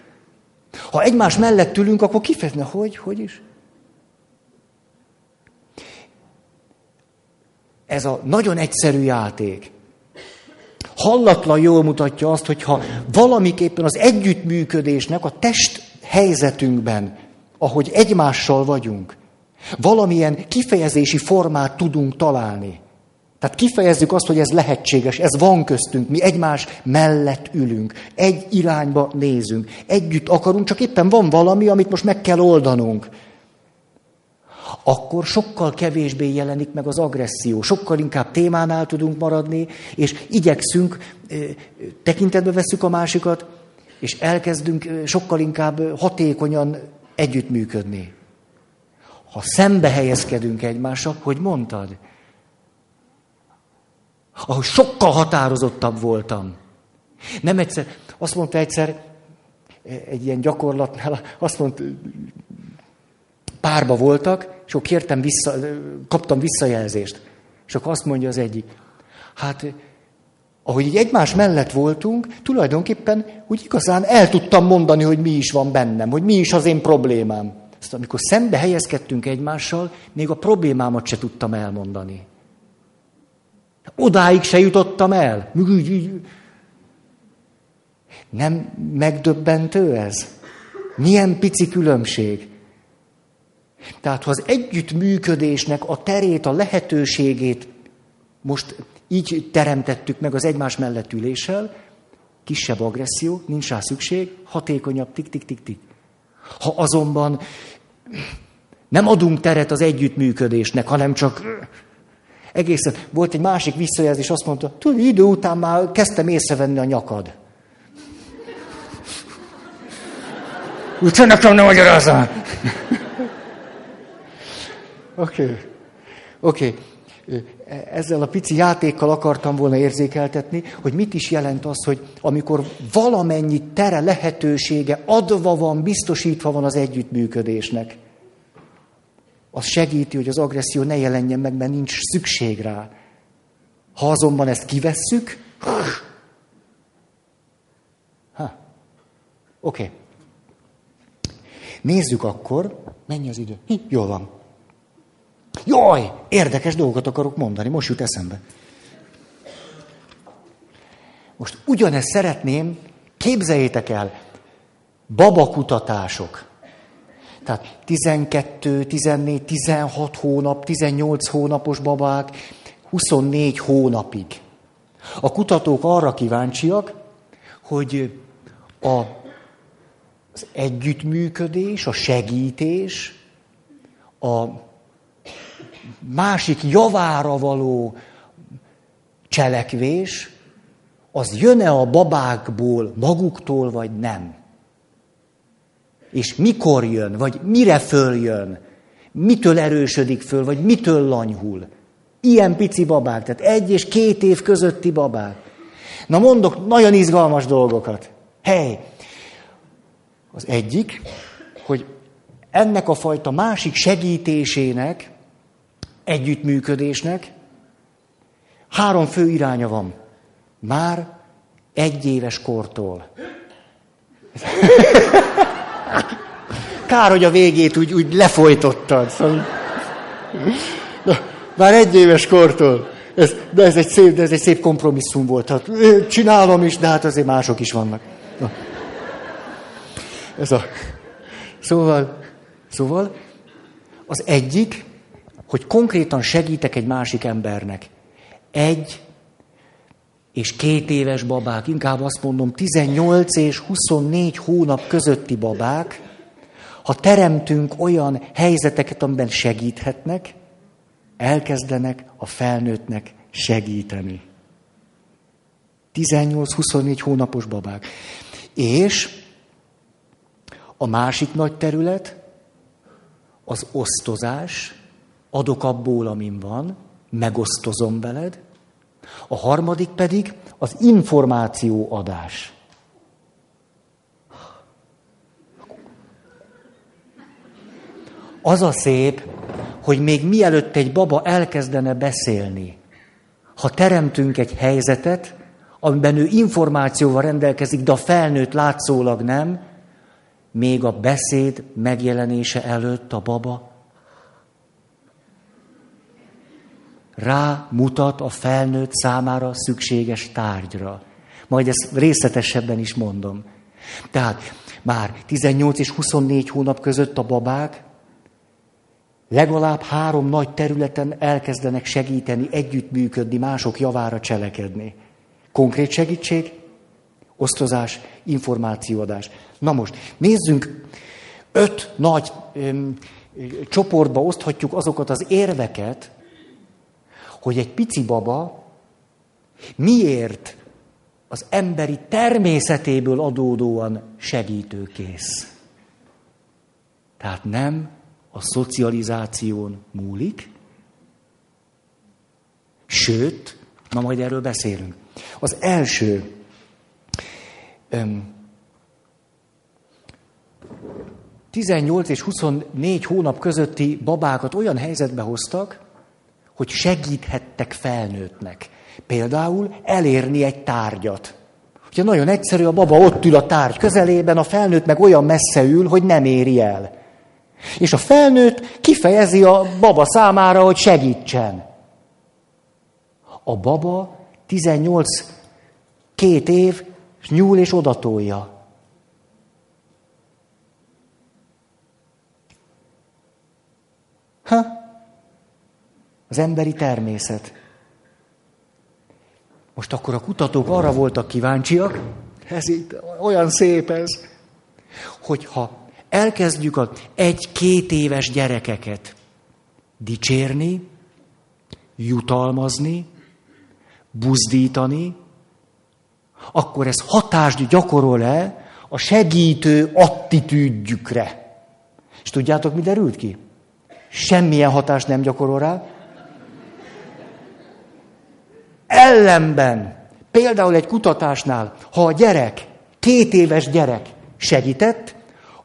Ha egymás mellett ülünk, akkor kifejezne, hogy, hogy is? Ez a nagyon egyszerű játék. Hallatlan jól mutatja azt, hogyha valamiképpen az együttműködésnek a test helyzetünkben, ahogy egymással vagyunk, valamilyen kifejezési formát tudunk találni. Tehát kifejezzük azt, hogy ez lehetséges, ez van köztünk, mi egymás mellett ülünk, egy irányba nézünk, együtt akarunk, csak éppen van valami, amit most meg kell oldanunk. Akkor sokkal kevésbé jelenik meg az agresszió, sokkal inkább témánál tudunk maradni, és igyekszünk, tekintetbe veszük a másikat, és elkezdünk sokkal inkább hatékonyan együttműködni. ha szembe helyezkedünk egymással, hogy mondtad? Ahogy sokkal határozottabb voltam. Nem egyszer, azt mondta egyszer, egy ilyen gyakorlatnál, azt mondta, párba voltak, és akkor kértem vissza, kaptam visszajelzést. És akkor azt mondja az egyik, hát ahogy így egymás mellett voltunk, tulajdonképpen úgy igazán el tudtam mondani, hogy mi is van bennem, hogy mi is az én problémám. Azt amikor szembe helyezkedtünk egymással, még a problémámat se tudtam elmondani. Odáig se jutottam el. Nem megdöbbentő ez? Milyen pici különbség? Tehát, ha az együttműködésnek a terét, a lehetőségét most így teremtettük meg az egymás mellett üléssel, kisebb agresszió, nincs rá szükség, hatékonyabb, tik-tik-tik-tik. Ha azonban nem adunk teret az együttműködésnek, hanem csak egészen, volt egy másik visszajelzés, azt mondta, tudod, idő után már kezdtem észrevenni a nyakad. Úgyhogy nekem nem magyarázza. Oké. Okay. Oké. Okay ezzel a pici játékkal akartam volna érzékeltetni, hogy mit is jelent az, hogy amikor valamennyi tere lehetősége adva van, biztosítva van az együttműködésnek, az segíti, hogy az agresszió ne jelenjen meg, mert nincs szükség rá. Ha azonban ezt kivesszük, ha, oké. Okay. Nézzük akkor, mennyi az idő. Hi, jól van. Jaj, érdekes dolgokat akarok mondani, most jut eszembe. Most ugyanezt szeretném, képzeljétek el, babakutatások. Tehát 12, 14, 16 hónap, 18 hónapos babák, 24 hónapig. A kutatók arra kíváncsiak, hogy a, az együttműködés, a segítés, a másik javára való cselekvés, az jön-e a babákból maguktól, vagy nem? És mikor jön, vagy mire följön? Mitől erősödik föl, vagy mitől lanyhul? Ilyen pici babák, tehát egy és két év közötti babák. Na mondok nagyon izgalmas dolgokat. Hely! Az egyik, hogy ennek a fajta másik segítésének együttműködésnek három fő iránya van. Már egy éves kortól. Kár, hogy a végét úgy, úgy lefolytottad. Szóval... Na, már egy éves kortól. Ez, de, ez egy szép, de ez egy szép kompromisszum volt. Hát, csinálom is, de hát azért mások is vannak. Na. Ez a... Szóval, szóval az egyik, hogy konkrétan segítek egy másik embernek. Egy és két éves babák, inkább azt mondom 18 és 24 hónap közötti babák, ha teremtünk olyan helyzeteket, amiben segíthetnek, elkezdenek a felnőttnek segíteni. 18-24 hónapos babák. És a másik nagy terület az osztozás, adok abból, amin van, megosztozom veled. A harmadik pedig az információadás. Az a szép, hogy még mielőtt egy baba elkezdene beszélni, ha teremtünk egy helyzetet, amiben ő információval rendelkezik, de a felnőtt látszólag nem, még a beszéd megjelenése előtt a baba rámutat a felnőtt számára szükséges tárgyra. Majd ezt részletesebben is mondom. Tehát már 18 és 24 hónap között a babák legalább három nagy területen elkezdenek segíteni, együttműködni, mások javára cselekedni. Konkrét segítség, osztozás, információadás. Na most, nézzünk, öt nagy öm, csoportba oszthatjuk azokat az érveket, hogy egy pici baba miért az emberi természetéből adódóan segítőkész. Tehát nem a szocializáción múlik, sőt, na majd erről beszélünk. Az első, öm, 18 és 24 hónap közötti babákat olyan helyzetbe hoztak, hogy segíthettek felnőttnek. Például elérni egy tárgyat. Ugye nagyon egyszerű, a baba ott ül a tárgy közelében, a felnőtt meg olyan messze ül, hogy nem éri el. És a felnőtt kifejezi a baba számára, hogy segítsen. A baba 18 két év, nyúl és odatolja. Ha? Az emberi természet. Most akkor a kutatók arra voltak kíváncsiak, ez itt olyan szép ez, hogyha elkezdjük a egy-két éves gyerekeket dicsérni, jutalmazni, buzdítani, akkor ez hatást gyakorol-e a segítő attitűdjükre. És tudjátok, mi derült ki? Semmilyen hatást nem gyakorol rá, Ellenben, például egy kutatásnál, ha a gyerek, két éves gyerek segített,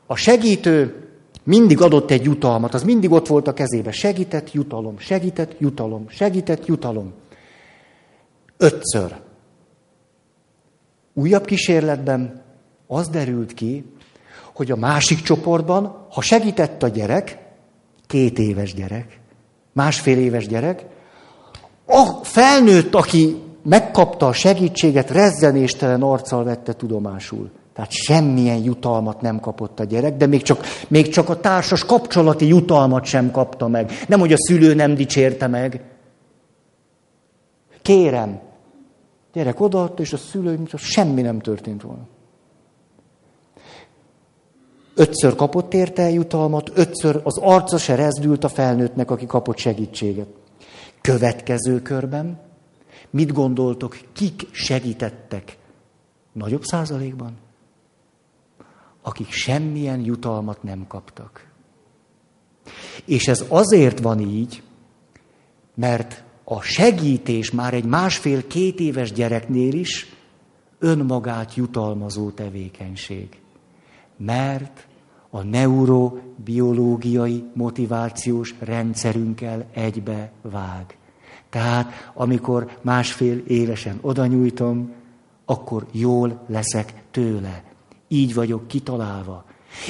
a segítő mindig adott egy jutalmat, az mindig ott volt a kezébe. Segített, jutalom, segített, jutalom, segített, jutalom. Ötször. Újabb kísérletben az derült ki, hogy a másik csoportban, ha segített a gyerek, két éves gyerek, másfél éves gyerek, a felnőtt, aki megkapta a segítséget, rezzenéstelen arccal vette tudomásul. Tehát semmilyen jutalmat nem kapott a gyerek, de még csak, még csak a társas kapcsolati jutalmat sem kapta meg. Nem, hogy a szülő nem dicsérte meg. Kérem, gyerek odaadta, és a szülő, semmi nem történt volna. Ötször kapott érte jutalmat, ötször az arca se rezdült a felnőttnek, aki kapott segítséget. Következő körben mit gondoltok, kik segítettek nagyobb százalékban? Akik semmilyen jutalmat nem kaptak. És ez azért van így, mert a segítés már egy másfél-két éves gyereknél is önmagát jutalmazó tevékenység. Mert a neurobiológiai motivációs rendszerünkkel egybe vág. Tehát amikor másfél évesen oda nyújtom, akkor jól leszek tőle. Így vagyok kitalálva.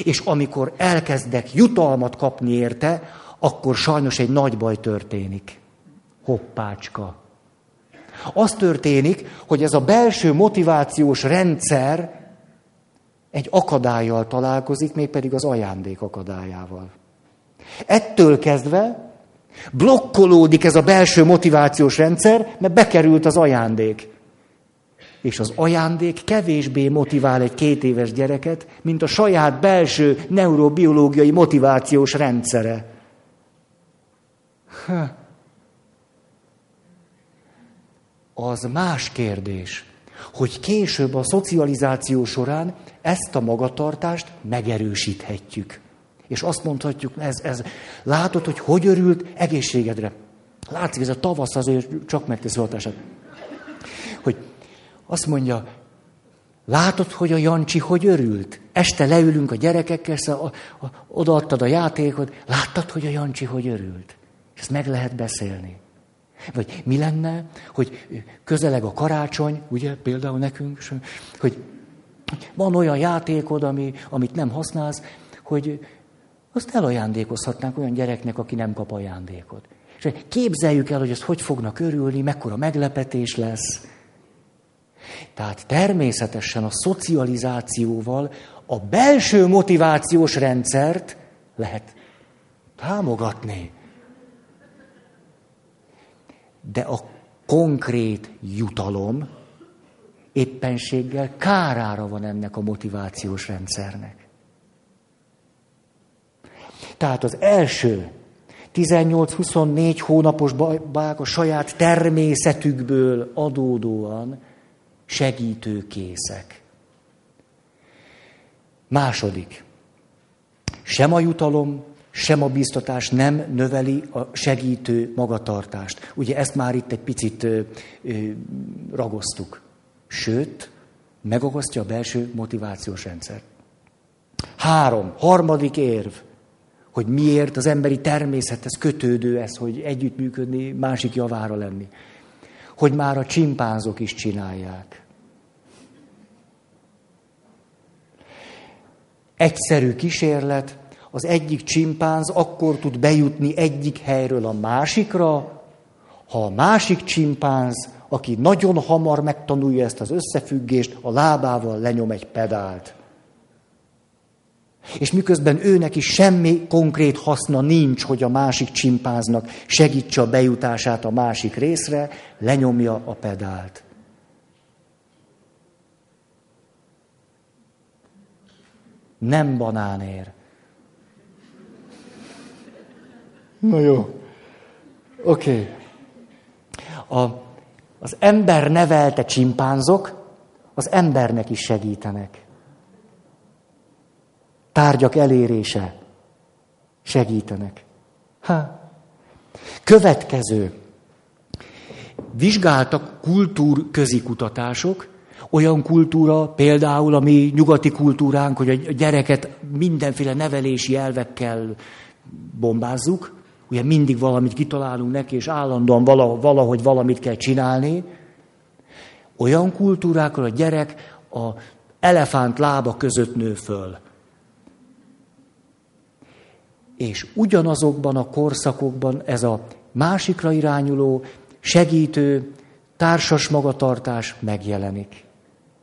És amikor elkezdek jutalmat kapni érte, akkor sajnos egy nagy baj történik. Hoppácska. Az történik, hogy ez a belső motivációs rendszer egy akadályjal találkozik, mégpedig az ajándék akadályával. Ettől kezdve blokkolódik ez a belső motivációs rendszer, mert bekerült az ajándék. És az ajándék kevésbé motivál egy két éves gyereket, mint a saját belső neurobiológiai motivációs rendszere. Ha. Az más kérdés, hogy később a szocializáció során ezt a magatartást megerősíthetjük. És azt mondhatjuk, ez, ez, látod, hogy hogy örült egészségedre. Látszik, ez a tavasz azért csak megteszi hatását. Hogy azt mondja, látod, hogy a Jancsi hogy örült? Este leülünk a gyerekekkel, szóval odaadtad a játékot, láttad, hogy a Jancsi hogy örült? És ezt meg lehet beszélni. Vagy mi lenne, hogy közeleg a karácsony, ugye, például nekünk, hogy van olyan játékod, ami, amit nem használsz, hogy azt elajándékozhatnánk olyan gyereknek, aki nem kap ajándékot. És képzeljük el, hogy ezt hogy fognak örülni, mekkora meglepetés lesz. Tehát természetesen a szocializációval a belső motivációs rendszert lehet támogatni. De a konkrét jutalom éppenséggel kárára van ennek a motivációs rendszernek. Tehát az első 18-24 hónapos babák a saját természetükből adódóan segítőkészek. Második. Sem a jutalom, sem a biztatás nem növeli a segítő magatartást. Ugye ezt már itt egy picit ö, ö, ragoztuk. Sőt, megakasztja a belső motivációs rendszert. Három, harmadik érv, hogy miért az emberi természethez kötődő ez, hogy együttműködni, másik javára lenni. Hogy már a csimpánzok is csinálják. Egyszerű kísérlet, az egyik csimpánz akkor tud bejutni egyik helyről a másikra, ha a másik csimpánz, aki nagyon hamar megtanulja ezt az összefüggést, a lábával lenyom egy pedált. És miközben őnek is semmi konkrét haszna nincs, hogy a másik csimpánznak segítse a bejutását a másik részre, lenyomja a pedált. Nem banánér. Na jó. Oké. Okay. az ember nevelte csimpánzok az embernek is segítenek. Tárgyak elérése segítenek. Ha. Következő. Vizsgáltak kultúrközi kutatások, olyan kultúra, például a mi nyugati kultúránk, hogy a gyereket mindenféle nevelési elvekkel bombázzuk, Ugye mindig valamit kitalálunk neki, és állandóan valahogy valamit kell csinálni. Olyan kultúrákon a gyerek a elefánt lába között nő föl. És ugyanazokban a korszakokban ez a másikra irányuló, segítő, társas magatartás megjelenik.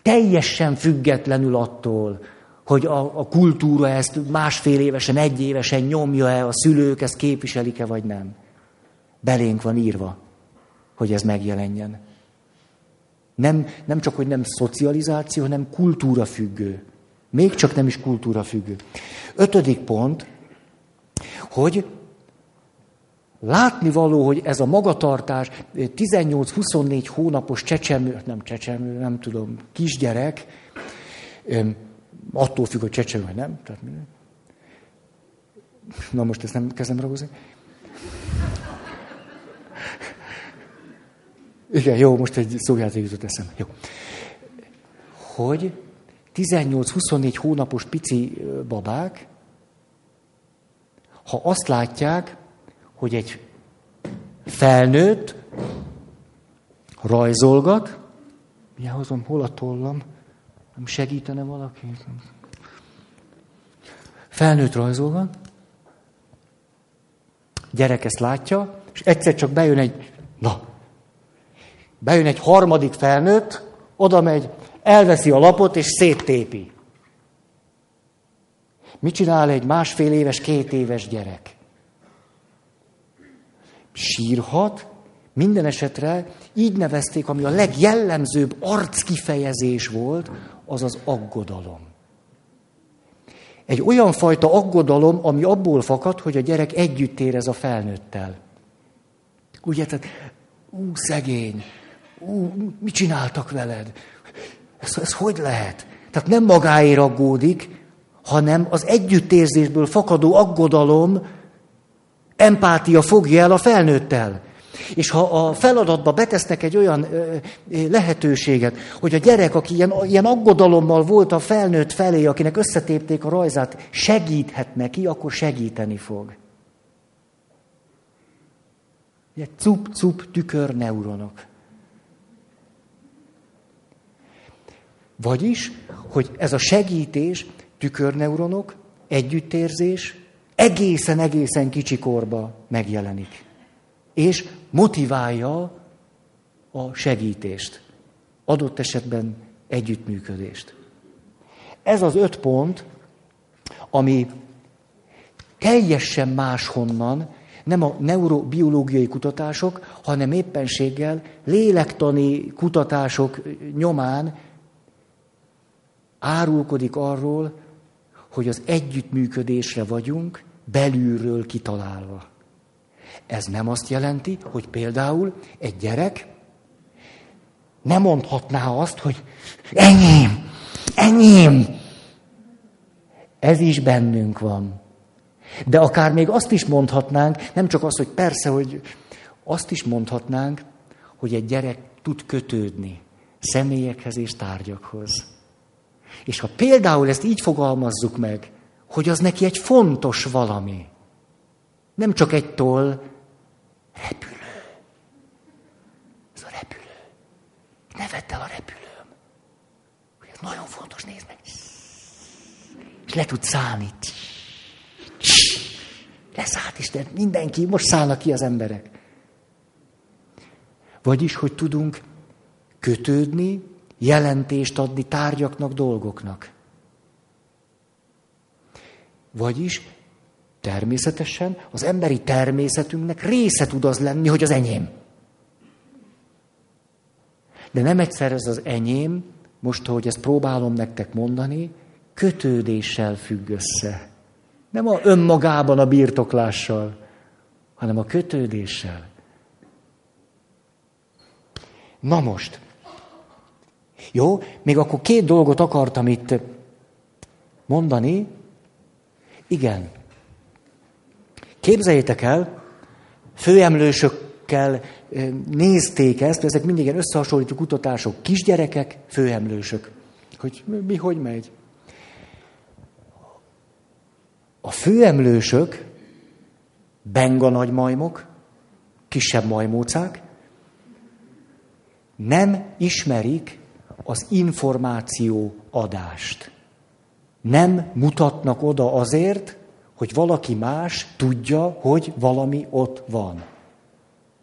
Teljesen függetlenül attól, hogy a, a kultúra ezt másfél évesen, egy évesen nyomja-e, a szülők ezt képviselik-e, vagy nem. Belénk van írva, hogy ez megjelenjen. Nem, nem csak, hogy nem szocializáció, hanem kultúra függő. Még csak nem is kultúra függő. Ötödik pont, hogy látni való, hogy ez a magatartás 18-24 hónapos csecsemő, nem csecsemő, nem tudom, kisgyerek, attól függ, hogy csecsemő vagy nem. Tehát minden. Na most ezt nem kezdem ragozni. Igen, jó, most egy szójáték jutott eszem. Jó. Hogy 18-24 hónapos pici babák, ha azt látják, hogy egy felnőtt rajzolgat, mi hozom, hol a tollam, nem segítene valaki? Felnőtt rajzolva, gyerek ezt látja, és egyszer csak bejön egy, na, bejön egy harmadik felnőtt, oda megy, elveszi a lapot, és széttépi. Mit csinál egy másfél éves, két éves gyerek? Sírhat, minden esetre így nevezték, ami a legjellemzőbb arckifejezés volt, az az aggodalom. Egy olyan fajta aggodalom, ami abból fakad, hogy a gyerek együtt érez a felnőttel. Ugye, tehát, ú, szegény, ú, mit csináltak veled? Ez, ez hogy lehet? Tehát nem magáért aggódik, hanem az együttérzésből fakadó aggodalom, empátia fogja el a felnőttel. És ha a feladatba betesznek egy olyan lehetőséget, hogy a gyerek, aki ilyen, ilyen aggodalommal volt a felnőtt felé, akinek összetépték a rajzát, segíthet neki, akkor segíteni fog. Ugye cup-cup tükör neuronok. Vagyis, hogy ez a segítés, tükörneuronok, együttérzés egészen-egészen kicsi korba megjelenik és motiválja a segítést, adott esetben együttműködést. Ez az öt pont, ami teljesen máshonnan, nem a neurobiológiai kutatások, hanem éppenséggel lélektani kutatások nyomán árulkodik arról, hogy az együttműködésre vagyunk belülről kitalálva. Ez nem azt jelenti, hogy például egy gyerek nem mondhatná azt, hogy enyém, enyém. Ez is bennünk van. De akár még azt is mondhatnánk, nem csak azt, hogy persze, hogy azt is mondhatnánk, hogy egy gyerek tud kötődni személyekhez és tárgyakhoz. És ha például ezt így fogalmazzuk meg, hogy az neki egy fontos valami, nem csak egy toll, repülő. Ez a repülő. Ne vedd el a repülőm. Ez nagyon fontos, nézd meg. És le tud szállni. Leszállt Isten, mindenki, most szállnak ki az emberek. Vagyis, hogy tudunk kötődni, jelentést adni tárgyaknak, dolgoknak. Vagyis természetesen az emberi természetünknek része tud az lenni, hogy az enyém. De nem egyszer ez az enyém, most, hogy ezt próbálom nektek mondani, kötődéssel függ össze. Nem a önmagában a birtoklással, hanem a kötődéssel. Na most. Jó, még akkor két dolgot akartam itt mondani. Igen. Képzeljétek el, főemlősökkel nézték ezt, ezek mindig ilyen összehasonlító kutatások, kisgyerekek, főemlősök. Hogy mi, hogy megy? A főemlősök, benga nagymajmok, kisebb majmócák, nem ismerik az információ adást. Nem mutatnak oda azért, hogy valaki más tudja, hogy valami ott van.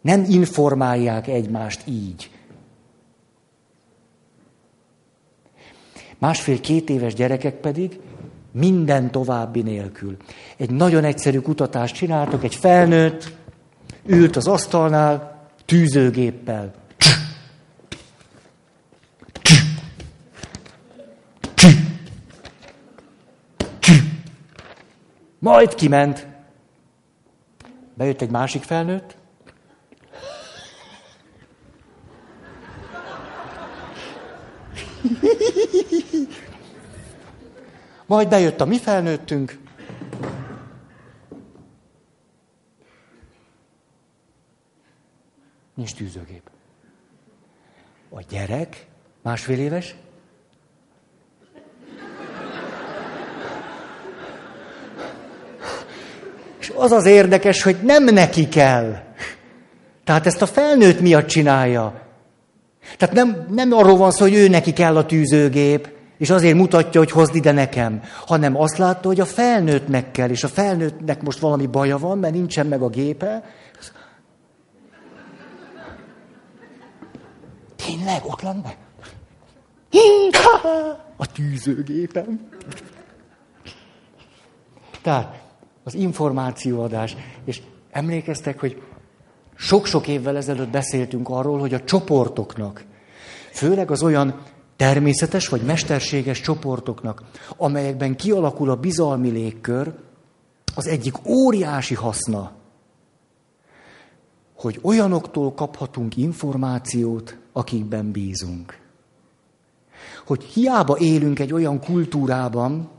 Nem informálják egymást így. Másfél-két éves gyerekek pedig minden további nélkül. Egy nagyon egyszerű kutatást csináltak, egy felnőtt ült az asztalnál tűzőgéppel. Majd kiment. Bejött egy másik felnőtt. Majd bejött a mi felnőttünk. Nincs tűzőgép. A gyerek, másfél éves, És az az érdekes, hogy nem neki kell. Tehát ezt a felnőtt miatt csinálja. Tehát nem, nem arról van szó, hogy ő neki kell a tűzőgép, és azért mutatja, hogy hozd ide nekem, hanem azt látta, hogy a felnőttnek kell, és a felnőttnek most valami baja van, mert nincsen meg a gépe. Tényleg, ott lenne? A tűzőgépem. Tehát az információadás. És emlékeztek, hogy sok-sok évvel ezelőtt beszéltünk arról, hogy a csoportoknak, főleg az olyan természetes vagy mesterséges csoportoknak, amelyekben kialakul a bizalmi légkör, az egyik óriási haszna, hogy olyanoktól kaphatunk információt, akikben bízunk. Hogy hiába élünk egy olyan kultúrában,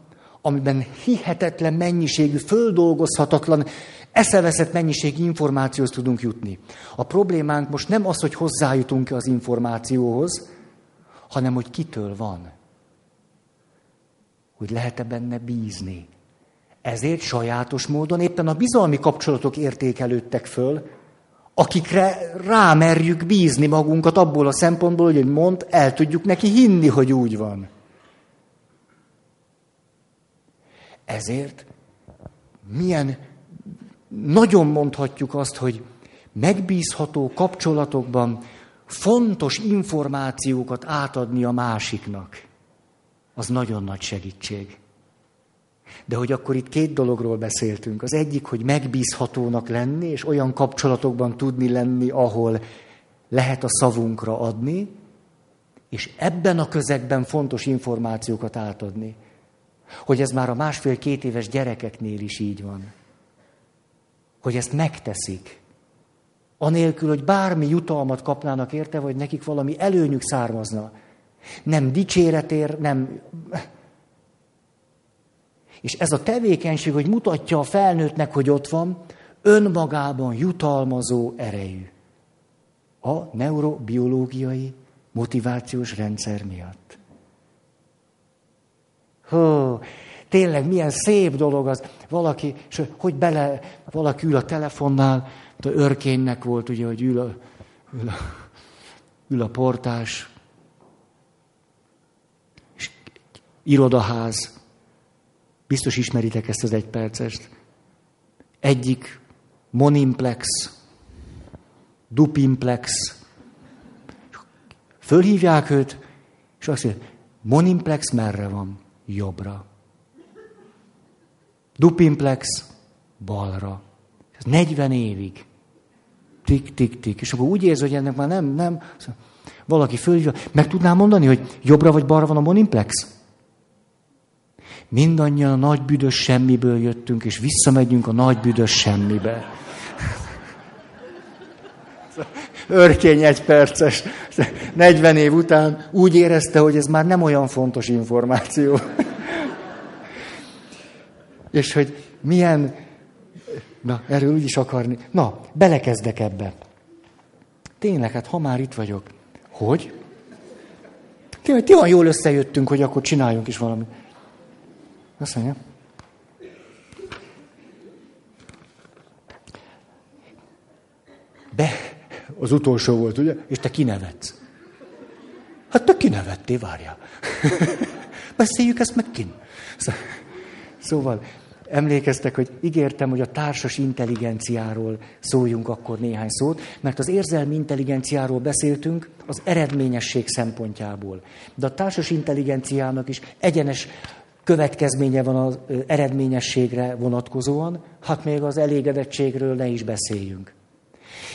amiben hihetetlen mennyiségű, földolgozhatatlan, eszeveszett mennyiségű információhoz tudunk jutni. A problémánk most nem az, hogy hozzájutunk az információhoz, hanem hogy kitől van. Hogy lehet-e benne bízni. Ezért sajátos módon éppen a bizalmi kapcsolatok értékelődtek föl, akikre rámerjük bízni magunkat abból a szempontból, hogy mond, el tudjuk neki hinni, hogy úgy van. Ezért milyen nagyon mondhatjuk azt, hogy megbízható kapcsolatokban fontos információkat átadni a másiknak. Az nagyon nagy segítség. De hogy akkor itt két dologról beszéltünk. Az egyik, hogy megbízhatónak lenni, és olyan kapcsolatokban tudni lenni, ahol lehet a szavunkra adni, és ebben a közegben fontos információkat átadni. Hogy ez már a másfél-két éves gyerekeknél is így van. Hogy ezt megteszik. Anélkül, hogy bármi jutalmat kapnának érte, vagy nekik valami előnyük származna. Nem dicséretér, nem... És ez a tevékenység, hogy mutatja a felnőttnek, hogy ott van, önmagában jutalmazó erejű. A neurobiológiai motivációs rendszer miatt. Hó, tényleg milyen szép dolog az. Valaki, és hogy bele, valaki ül a telefonnál, a örkénynek volt, ugye, hogy ül a, ül a, ül a portás, és irodaház. Biztos ismeritek ezt az egypercest. Egyik monimplex, dupimplex. Fölhívják őt, és azt mondja, monimplex merre van? Jobbra. Dupimplex balra. Ez 40 évig. Tik, tik, tik. És akkor úgy érzi, hogy ennek már nem, nem. Valaki fölhívja. Meg tudnám mondani, hogy jobbra vagy balra van a monimplex? Mindannyian a nagy büdös semmiből jöttünk, és visszamegyünk a nagy büdös semmibe. Örkény egy perces. 40 év után úgy érezte, hogy ez már nem olyan fontos információ. És hogy milyen... Na, erről úgy is akarni. Na, belekezdek ebbe. Tényleg, hát ha már itt vagyok. Hogy? Tényleg, ti olyan jól összejöttünk, hogy akkor csináljunk is valamit. Azt mondja. De az utolsó volt, ugye? És te kinevetsz. Hát te kinevettél, várjál. Beszéljük ezt meg kin. Szóval emlékeztek, hogy ígértem, hogy a társas intelligenciáról szóljunk akkor néhány szót, mert az érzelmi intelligenciáról beszéltünk az eredményesség szempontjából. De a társas intelligenciának is egyenes következménye van az eredményességre vonatkozóan, hát még az elégedettségről ne is beszéljünk.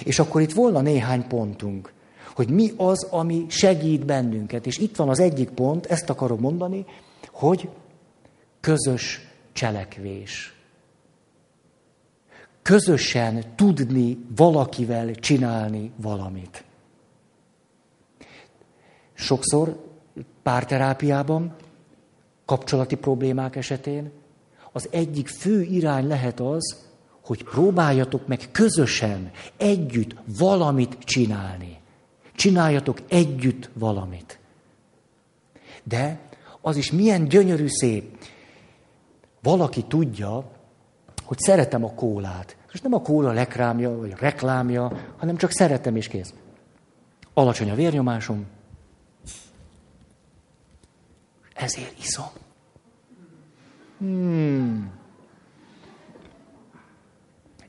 És akkor itt volna néhány pontunk, hogy mi az, ami segít bennünket. És itt van az egyik pont, ezt akarom mondani, hogy közös cselekvés. Közösen tudni valakivel csinálni valamit. Sokszor párterápiában kapcsolati problémák esetén, az egyik fő irány lehet az, hogy próbáljatok meg közösen, együtt valamit csinálni. Csináljatok együtt valamit. De az is milyen gyönyörű szép. Valaki tudja, hogy szeretem a kólát. Most nem a kóla lekrámja, vagy reklámja, hanem csak szeretem és kész. Alacsony a vérnyomásom, ezért iszom. Hmm.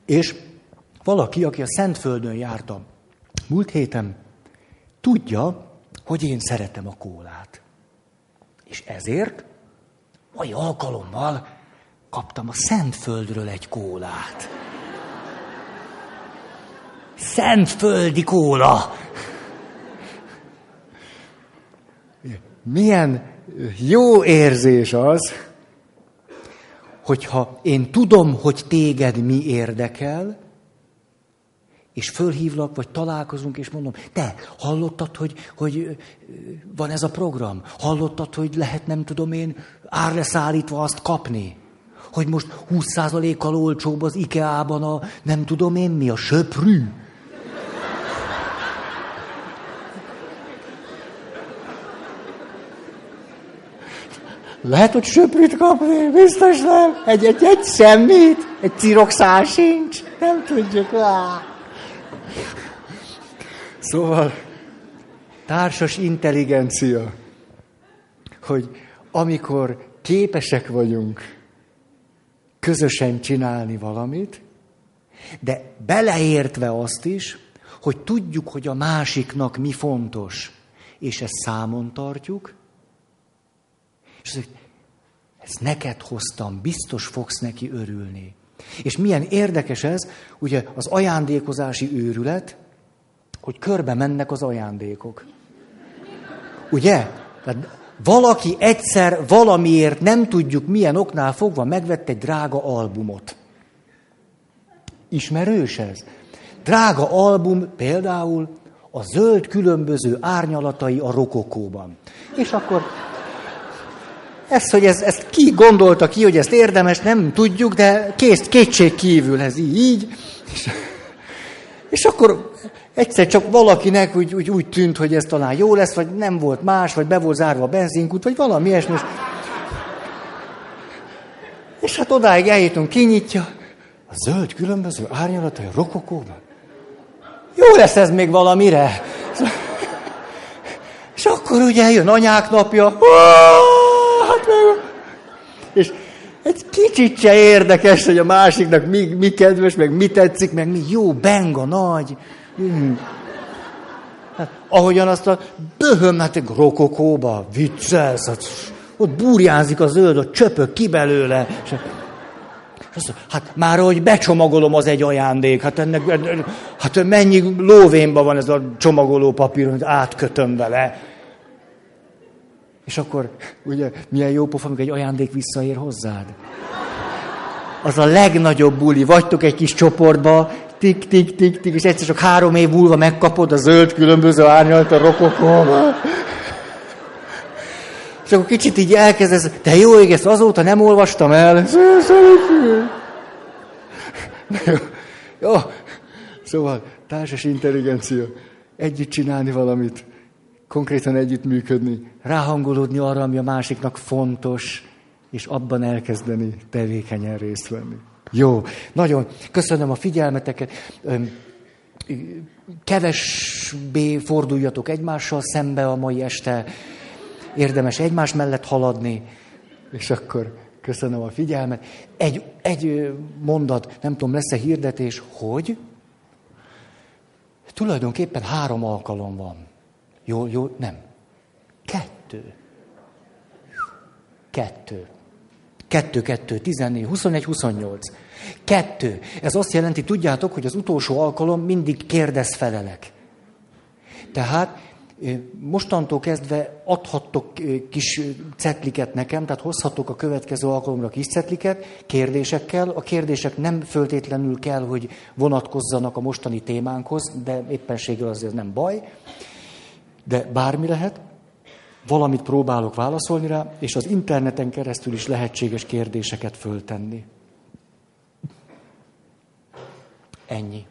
És valaki, aki a Szentföldön járta múlt héten, tudja, hogy én szeretem a kólát. És ezért mai alkalommal kaptam a Szentföldről egy kólát. Szentföldi kóla! Milyen jó érzés az, hogyha én tudom, hogy téged mi érdekel, és fölhívlak, vagy találkozunk, és mondom, te hallottad, hogy, hogy van ez a program? Hallottad, hogy lehet, nem tudom én, árleszállítva azt kapni? Hogy most 20%-kal olcsóbb az IKEA-ban a, nem tudom én mi, a söprű? Lehet, hogy söprűt kapni, biztos nem. Egy, egy, egy semmit, egy cirokszál sincs. Nem tudjuk. Á. Szóval társas intelligencia, hogy amikor képesek vagyunk közösen csinálni valamit, de beleértve azt is, hogy tudjuk, hogy a másiknak mi fontos, és ezt számon tartjuk, és azt ezt neked hoztam, biztos fogsz neki örülni. És milyen érdekes ez, ugye az ajándékozási őrület, hogy körbe mennek az ajándékok. Ugye? Tehát valaki egyszer valamiért nem tudjuk milyen oknál fogva megvett egy drága albumot. Ismerős ez? Drága album például a zöld különböző árnyalatai a rokokóban. És akkor ezt, hogy ez, ezt ki gondolta ki, hogy ezt érdemes, nem tudjuk, de kész, kétség kívül ez így. És, és akkor egyszer csak valakinek úgy, úgy, úgy tűnt, hogy ez talán jó lesz, vagy nem volt más, vagy be volt zárva a benzinkút, vagy valami ilyesmi. És hát odáig eljutunk, kinyitja. A zöld különböző árnyalatai a rokokóban. Jó lesz ez még valamire. És akkor ugye jön anyák napja. Hát és egy kicsit se érdekes, hogy a másiknak mi, mi kedves, meg mi tetszik, meg mi jó, benga, nagy. Mm. Hát, ahogyan azt a böhöm, hát egy rokokóba, viccelsz, hát, ott burjánzik a zöld, ott csöpök ki belőle. És, azt hát már hogy becsomagolom, az egy ajándék. Hát ennek, hát mennyi lóvénban van ez a csomagoló papír, hogy átkötöm vele. És akkor, ugye, milyen jó pofa, amikor egy ajándék visszaér hozzád. Az a legnagyobb buli. Vagytok egy kis csoportba, tik, tik, tik, tik, és egyszer csak három év múlva megkapod a zöld különböző árnyalt a rokokóba. És akkor kicsit így elkezdesz, de jó ég, ezt azóta nem olvastam el. Jó, jó. Szóval társas intelligencia, együtt csinálni valamit, konkrétan együttműködni, ráhangolódni arra, ami a másiknak fontos, és abban elkezdeni tevékenyen részt venni. Jó, nagyon köszönöm a figyelmeteket. Kevesbé forduljatok egymással szembe a mai este. Érdemes egymás mellett haladni. És akkor köszönöm a figyelmet. Egy, egy mondat, nem tudom, lesz-e hirdetés, hogy tulajdonképpen három alkalom van. Jó, jó, nem. Kettő. Kettő. Kettő, kettő, 14, 21, 28. Kettő. Ez azt jelenti, tudjátok, hogy az utolsó alkalom mindig kérdez felelek. Tehát mostantól kezdve adhattok kis cetliket nekem, tehát hozhatok a következő alkalomra kis cetliket kérdésekkel. A kérdések nem föltétlenül kell, hogy vonatkozzanak a mostani témánkhoz, de éppenséggel azért nem baj. De bármi lehet, valamit próbálok válaszolni rá, és az interneten keresztül is lehetséges kérdéseket föltenni. Ennyi.